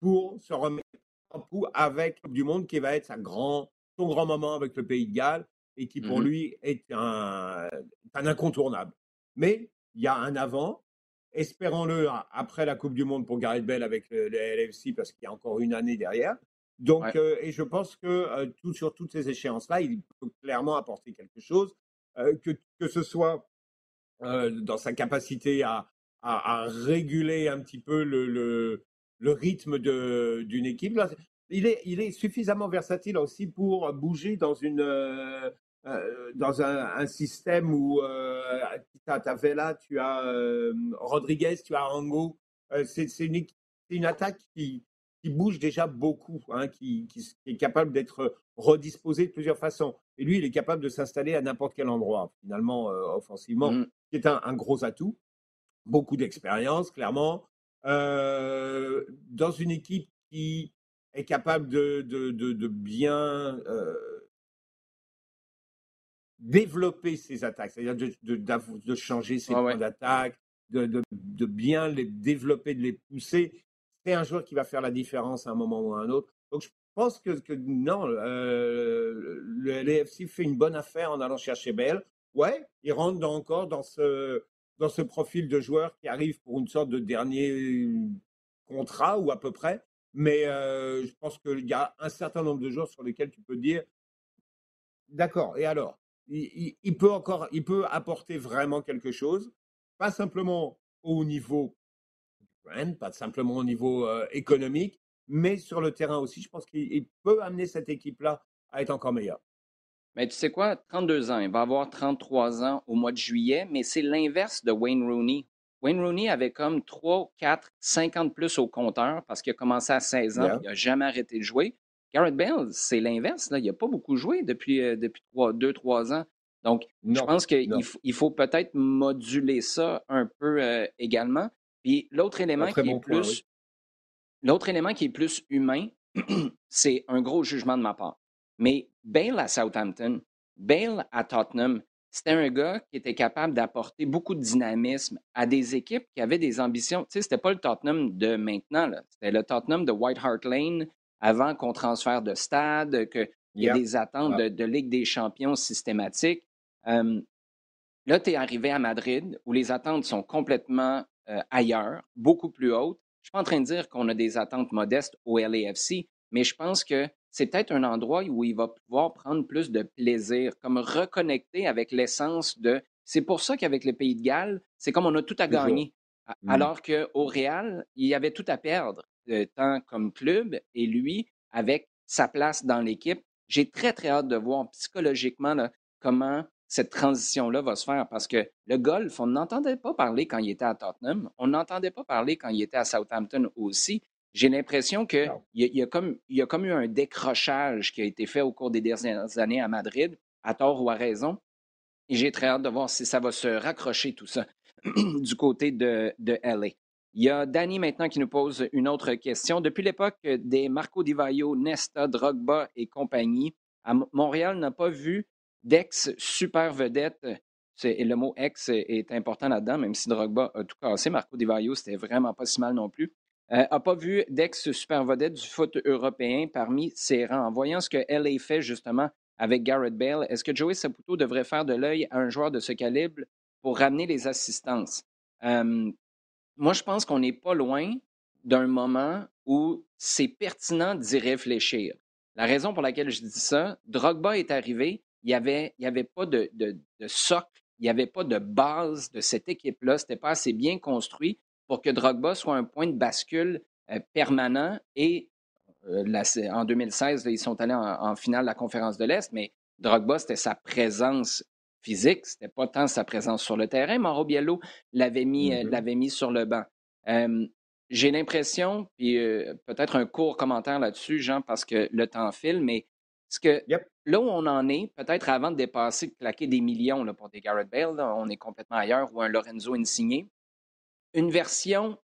pour se remettre en coup avec la Coupe du Monde qui va être sa grande grand moment avec le Pays de Galles et qui pour mmh lui est un, un incontournable. Mais il y a un avant, espérons-le après la Coupe du Monde pour Gareth Bell avec le, LFC parce qu'il y a encore une année derrière. Donc, euh, et je pense que euh, tout, sur toutes ces échéances-là, il peut clairement apporter quelque chose, que, que ce soit dans sa capacité à, à, réguler un petit peu le, le, le rythme d'une équipe. Il est, il est suffisamment versatile aussi pour bouger dans une euh, euh, dans un, système où euh, tu as Vela, tu as Rodriguez, tu as Ango. c'est une, une, attaque qui, qui bouge déjà beaucoup, hein, qui, qui, est capable d'être redisposée de plusieurs façons. Et lui, il est capable de s'installer à n'importe quel endroit, finalement, offensivement, mmh. qui est un, un, gros atout. Beaucoup d'expérience, clairement. dans une équipe qui est capable de, de, de, bien euh, développer ses attaques, c'est-à-dire de, de, changer ses points d'attaque, de, bien les développer, de les pousser. C'est un joueur qui va faire la différence à un moment ou à un autre. Donc je pense que, non, euh, le LFC fait une bonne affaire en allant chercher Bell. Ouais, il rentre encore dans ce, dans ce profil de joueur qui arrive pour une sorte de dernier contrat ou à peu près. Mais je pense qu'il y a un certain nombre de joueurs sur lesquels tu peux dire, d'accord, et alors il, peut encore, il peut apporter vraiment quelque chose, pas simplement au niveau pas simplement au niveau économique, mais sur le terrain aussi. Je pense qu'il peut amener cette équipe-là à être encore meilleure. Mais tu sais quoi, 32 ans, il va avoir 33 ans au mois de juillet, mais c'est l'inverse de Wayne Rooney. Wayne Rooney avait comme 3, 4, 50 plus au compteur parce qu'il a commencé à 16 ans, il n'a jamais arrêté de jouer. Garrett Bell, c'est l'inverse. Il n'a pas beaucoup joué depuis, euh, depuis 2, 3 ans. Donc, je pense qu'il il faut peut-être moduler ça un peu euh, également. Puis l'autre élément qui est plus. L'autre élément qui est plus humain, c'est un gros jugement de ma part. Mais Bale à Southampton, Bale à Tottenham, c'était un gars qui était capable d'apporter beaucoup de dynamisme à des équipes qui avaient des ambitions. Tu sais, c'était pas le Tottenham de maintenant, c'était le Tottenham de White Hart Lane avant qu'on transfère de stade, qu'il y ait des attentes de, Ligue des champions systématiques. là, tu es arrivé à Madrid où les attentes sont complètement euh, ailleurs, beaucoup plus hautes. Je suis pas en train de dire qu'on a des attentes modestes au LAFC, mais je pense que c'est peut-être un endroit où il va pouvoir prendre plus de plaisir, comme reconnecter avec l'essence de. C'est pour ça qu'avec le Pays de Galles, c'est comme on a tout à gagner. Mmh. Alors qu'au Real, il y avait tout à perdre, euh, tant comme club et lui, avec sa place dans l'équipe. J'ai très, très hâte de voir psychologiquement comment cette transition-là va se faire parce que le golf, on n'entendait pas parler quand il était à Tottenham, on n'entendait pas parler quand il était à Southampton aussi. j'ai l'impression qu'il y, y, a comme, y a comme eu un décrochage qui a été fait au cours des dernières années à Madrid, à tort ou à raison. Et j'ai très hâte de voir si ça va se raccrocher tout ça du côté de, de LA. Il y a Danny maintenant qui nous pose une autre question. Depuis l'époque des Marco Di Vaio, Nesta, Drogba et compagnie, Montréal n'a pas vu d'ex super vedette. Et le mot ex est important là-dedans, même si Drogba a tout cassé. Marco Di Vaio, c'était vraiment pas si mal non plus. euh, pas vu d'ex super vedette du foot européen parmi ses rangs. En voyant ce que LA fait justement avec Garrett Bale, est-ce que Joey Saputo devrait faire de l'œil à un joueur de ce calibre pour ramener les assistances? Euh, moi, je pense qu'on n'est pas loin d'un moment où c'est pertinent d'y réfléchir. La raison pour laquelle je dis ça, Drogba est arrivé, il n'y avait, il y avait pas de, de, socle, il n'y avait pas de base de cette équipe-là, ce n'était pas assez bien construit pour que Drogba soit un point de bascule euh, permanent et euh, en 2016, ils sont allés en, finale de la conférence de l'Est, mais Drogba, c'était sa présence physique, c'était pas tant sa présence sur le terrain. Mauro Biello l'avait mis, euh, mm-hmm. mis sur le banc. j'ai l'impression, puis euh, peut-être un court commentaire là-dessus, Jean, parce que le temps file, mais ce que là où on en est, peut-être avant de dépasser, de claquer des millions là, pour des Garrett Bale, on est complètement ailleurs, ou un Lorenzo Insigné, une version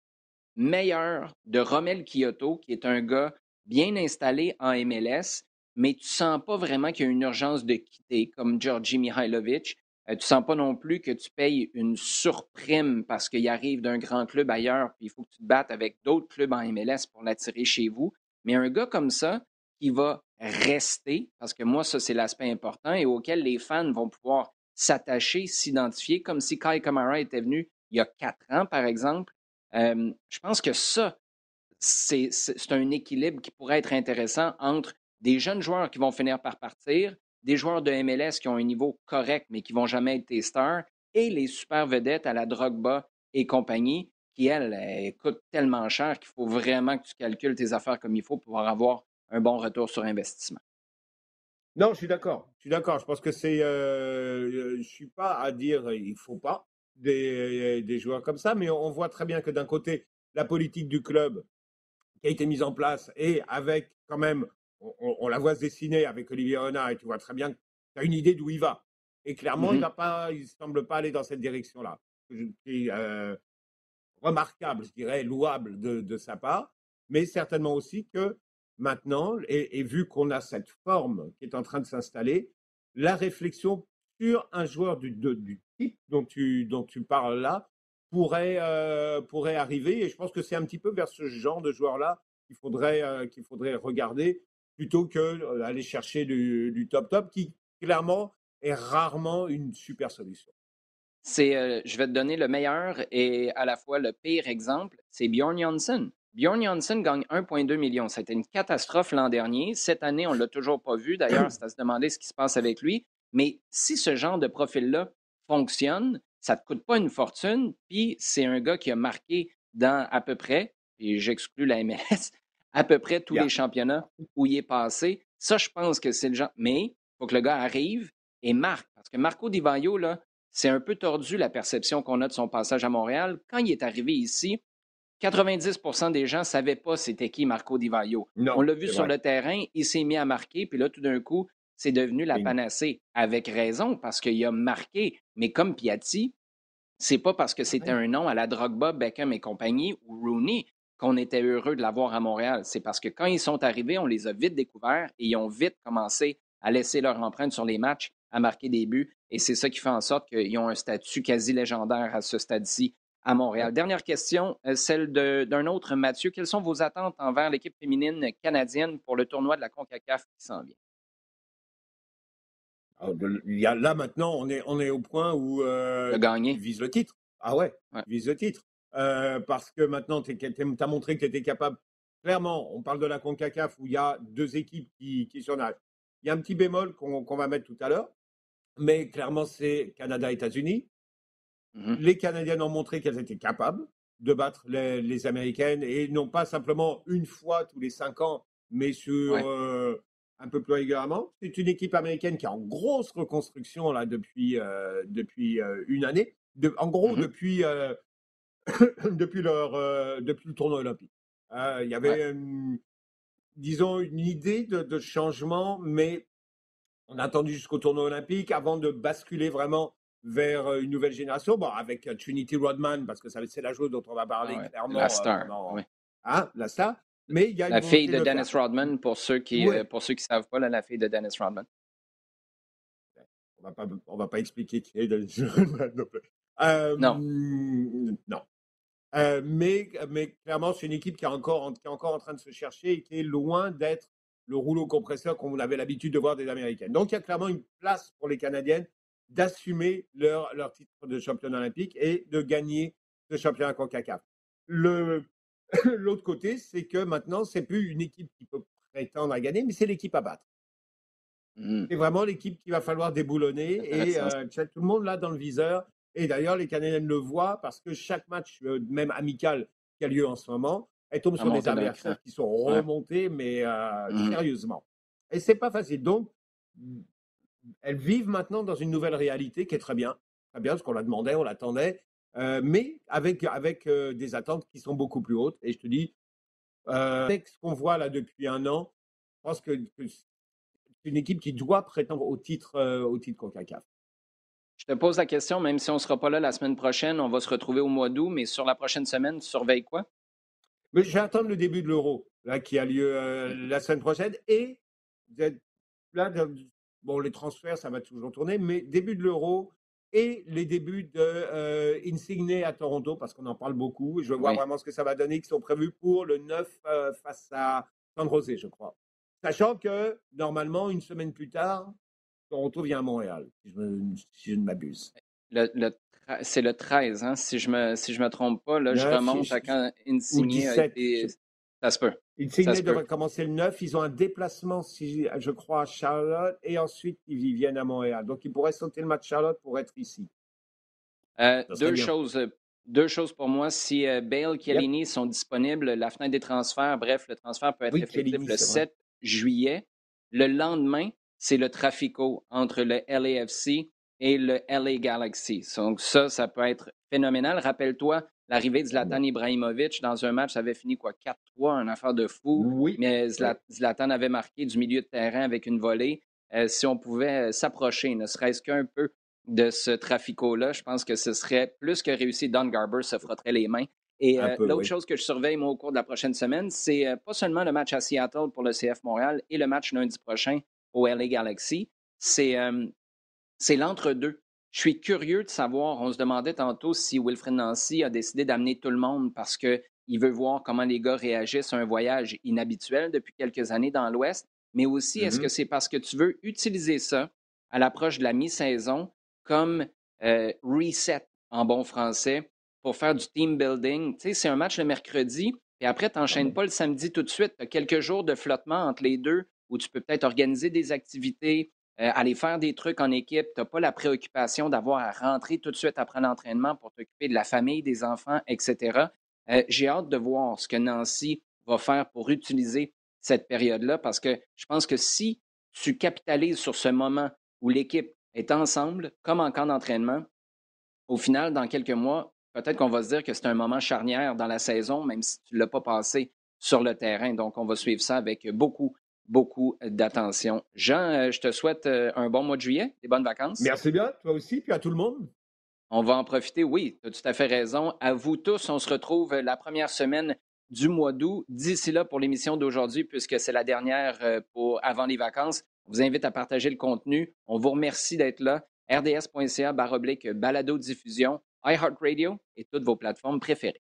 meilleure de Romel Kyoto, qui est un gars bien installé en MLS, mais tu sens pas vraiment qu'il y a une urgence de quitter, comme Georgi Mihailovic. Euh, tu sens pas non plus que tu payes une surprime parce qu'il arrive d'un grand club ailleurs, puis il faut que tu te battes avec d'autres clubs en MLS pour l'attirer chez vous. Mais un gars comme ça, qui va rester, parce que moi, ça, c'est l'aspect important, et auquel les fans vont pouvoir s'attacher, s'identifier, comme si Kai Kamara était venu il y a quatre ans, par exemple. Euh, je pense que ça, c'est un équilibre qui pourrait être intéressant entre des jeunes joueurs qui vont finir par partir, des joueurs de MLS qui ont un niveau correct mais qui vont jamais être tes stars, et les super vedettes à la Drogba et compagnie, qui, elles, coûtent tellement cher qu'il faut vraiment que tu calcules tes affaires comme il faut pour pouvoir avoir un bon retour sur investissement. Non, je suis d'accord. Je suis d'accord. Je pense que c'est. Euh, je suis pas à dire il faut pas des, des, joueurs comme ça, mais on voit très bien que d'un côté, la politique du club qui a été mise en place et avec quand même on, la voit se dessiner avec Olivier Renard et tu vois très bien que tu as une idée d'où il va. Et clairement, il ne il semble pas aller dans cette direction-là. C'est euh, remarquable, je dirais, louable de, sa part, mais certainement aussi que maintenant, et, vu qu'on a cette forme qui est en train de s'installer, la réflexion sur un joueur du, type dont tu, dont tu parles là pourrait, euh, pourrait arriver. Et je pense que c'est un petit peu vers ce genre de joueur-là qu'il faudrait, euh, qu'il faudrait regarder plutôt que d'aller chercher du, top top qui clairement est rarement une super solution. C'est, euh, je vais te donner le meilleur et à la fois le pire exemple, c'est Bjorn Janssen. Bjorn Janssen gagne 1,2 million. C'était une catastrophe l'an dernier. Cette année, on ne l'a toujours pas vu. D'ailleurs, c'est à se demander ce qui se passe avec lui. Mais si ce genre de profil-là fonctionne, ça ne te coûte pas une fortune. Puis c'est un gars qui a marqué dans à peu près, et j'exclus la MLS, à peu près tous les championnats où il est passé. Ça, je pense que c'est le genre. Mais il faut que le gars arrive et marque. Parce que Marco Di Vaio, là, c'est un peu tordu la perception qu'on a de son passage à Montréal. Quand il est arrivé ici, 90% des gens ne savaient pas c'était qui Marco Di Vaio. On l'a vu sur le terrain, il s'est mis à marquer, puis là, tout d'un coup, c'est devenu la panacée. Avec raison, parce qu'il a marqué. Mais comme Piatti, c'est pas parce que c'était un nom à la Drogba, Beckham et compagnie ou Rooney qu'on était heureux de l'avoir à Montréal. C'est parce que quand ils sont arrivés, on les a vite découverts et ils ont vite commencé à laisser leur empreinte sur les matchs, à marquer des buts. Et c'est ça qui fait en sorte qu'ils ont un statut quasi légendaire à ce stade-ci à Montréal. Dernière question, euh, celle d'un autre Mathieu. Quelles sont vos attentes envers l'équipe féminine canadienne pour le tournoi de la CONCACAF qui s'en vient? Ah, a, là maintenant, on est, on est au point où euh, vise le titre. Ah ouais, ouais. vise le titre. Euh, parce que maintenant, tu as montré que tu étais capable. Clairement, on parle de la CONCACAF où il y a deux équipes qui, qui là. Il y a un petit bémol qu'on va mettre tout à l'heure, mais clairement, c'est Canada-États-Unis. Mmh les Canadiennes ont montré qu'elles étaient capables de battre les, Américaines et non pas simplement une fois tous les cinq ans, mais sur euh, un peu plus régulièrement. C'est une équipe américaine qui est en grosse reconstruction là depuis, euh, depuis une année. De, en gros, mmh depuis depuis, leur, euh, depuis le tournoi olympique. il y avait, disons, une idée de, changement, mais on a attendu jusqu'au tournoi olympique avant de basculer vraiment vers une nouvelle génération. Bon, avec Trinity Rodman, parce que c'est la chose dont on va parler ah clairement. La star. Hein, la star. Mais il y a la fille de Dennis Rodman, pour ceux qui ne qui savent pas, la fille de Dennis Rodman. On ne va pas expliquer qui est Dennis Rodman. Euh, non. Non. Euh, mais, mais clairement, c'est une équipe qui est, encore, qui est encore en train de se chercher et qui est loin d'être le rouleau compresseur qu'on avait l'habitude de voir des Américaines. Donc, il y a clairement une place pour les Canadiennes d'assumer leur, leur titre de championne olympique et de gagner ce championnat CONCACAF. L'autre côté, c'est que maintenant, c'est plus une équipe qui peut prétendre à gagner, mais c'est l'équipe à battre. Mmh. C'est vraiment l'équipe qu'il va falloir déboulonner et euh, tout le monde là dans le viseur. Et d'ailleurs, les Canadiennes le voient parce que chaque match, euh, même amical, qui a lieu en ce moment, elles tombent sur des adversaires qui sont remontés, mais euh, mmh. sérieusement. Et c'est pas facile. Donc, elles vivent maintenant dans une nouvelle réalité qui est très bien, très bien, parce qu'on la demandait, on l'attendait, euh, mais avec, avec des attentes qui sont beaucoup plus hautes. Et je te dis, avec ce qu'on voit là depuis un an, je pense que, c'est une équipe qui doit prétendre au titre, au titre CONCACAF. Je te pose la question, même si on ne sera pas là la semaine prochaine, on va se retrouver au mois d'août, mais sur la prochaine semaine, tu surveilles quoi? Mais j'attends le début de l'Euro, là, qui a lieu euh, la semaine prochaine. Et là, bon, les transferts, ça va toujours tourner, mais début de l'Euro et les débuts de euh, Insigne à Toronto, parce qu'on en parle beaucoup. Je veux voir vraiment ce que ça va donner, qui sont prévus pour le 9 euh, face à San José, je crois. Sachant que, normalement, une semaine plus tard, Toronto vient à Montréal, si je, ne m'abuse. c'est le 13, hein, si je me si je me trompe pas. Là, je remonte à quand Insigne a été... Ça se peut. Insigne devrait commencer le 9. Ils ont un déplacement, si je crois, à Charlotte et ensuite ils viennent à Montréal. Donc ils pourraient sauter le match Charlotte pour être ici. Euh, deux choses. Deux choses pour moi. Si euh, Bale, Chiellini sont disponibles, la fenêtre des transferts, bref, le transfert peut être effectif le 7 juillet. Le lendemain, c'est le trafico entre le LAFC et le LA Galaxy. Donc ça, ça peut être phénoménal. Rappelle-toi, l'arrivée de Zlatan Ibrahimovic dans un match, ça avait fini quoi 4-3, une affaire de fou. Oui. Mais Zlatan avait marqué du milieu de terrain avec une volée. Euh, si on pouvait euh, s'approcher, ne serait-ce qu'un peu de ce trafico-là, je pense que ce serait plus que réussi. Don Garber se frotterait les mains. Et euh, l'autre chose que je surveille moi, au cours de la prochaine semaine, c'est pas seulement le match à Seattle pour le CF Montréal et le match lundi prochain au LA Galaxy, c'est l'entre-deux. Je suis curieux de savoir, on se demandait tantôt si Wilfred Nancy a décidé d'amener tout le monde parce qu'il veut voir comment les gars réagissent à un voyage inhabituel depuis quelques années dans l'Ouest, mais aussi est-ce que mm-hmm. c'est parce que tu veux utiliser ça à l'approche de la mi-saison comme euh, reset en bon français pour faire du team building? Tu sais, c'est un match le mercredi, et après, tu n'enchaînes pas le samedi tout de suite. Tu as quelques jours de flottement entre les deux où tu peux peut-être organiser des activités, euh, aller faire des trucs en équipe. Tu n'as pas la préoccupation d'avoir à rentrer tout de suite après l'entraînement pour t'occuper de la famille, des enfants, etc. Euh, j'ai hâte de voir ce que Nancy va faire pour utiliser cette période-là parce que je pense que si tu capitalises sur ce moment où l'équipe est ensemble, comme en camp d'entraînement, au final, dans quelques mois, peut-être qu'on va se dire que c'est un moment charnière dans la saison, même si tu ne l'as pas passé sur le terrain. Donc, on va suivre ça avec beaucoup beaucoup d'attention. Jean, euh, je te souhaite euh, un bon mois de juillet, des bonnes vacances. Merci bien, toi aussi, puis à tout le monde. On va en profiter, oui, tu as tout à fait raison. À vous tous, on se retrouve la première semaine du mois d'août. D'ici là, pour l'émission d'aujourd'hui, puisque c'est la dernière euh, pour avant les vacances, on vous invite à partager le contenu. On vous remercie d'être là. rds.ca baroblique balado diffusion, iHeartRadio et toutes vos plateformes préférées.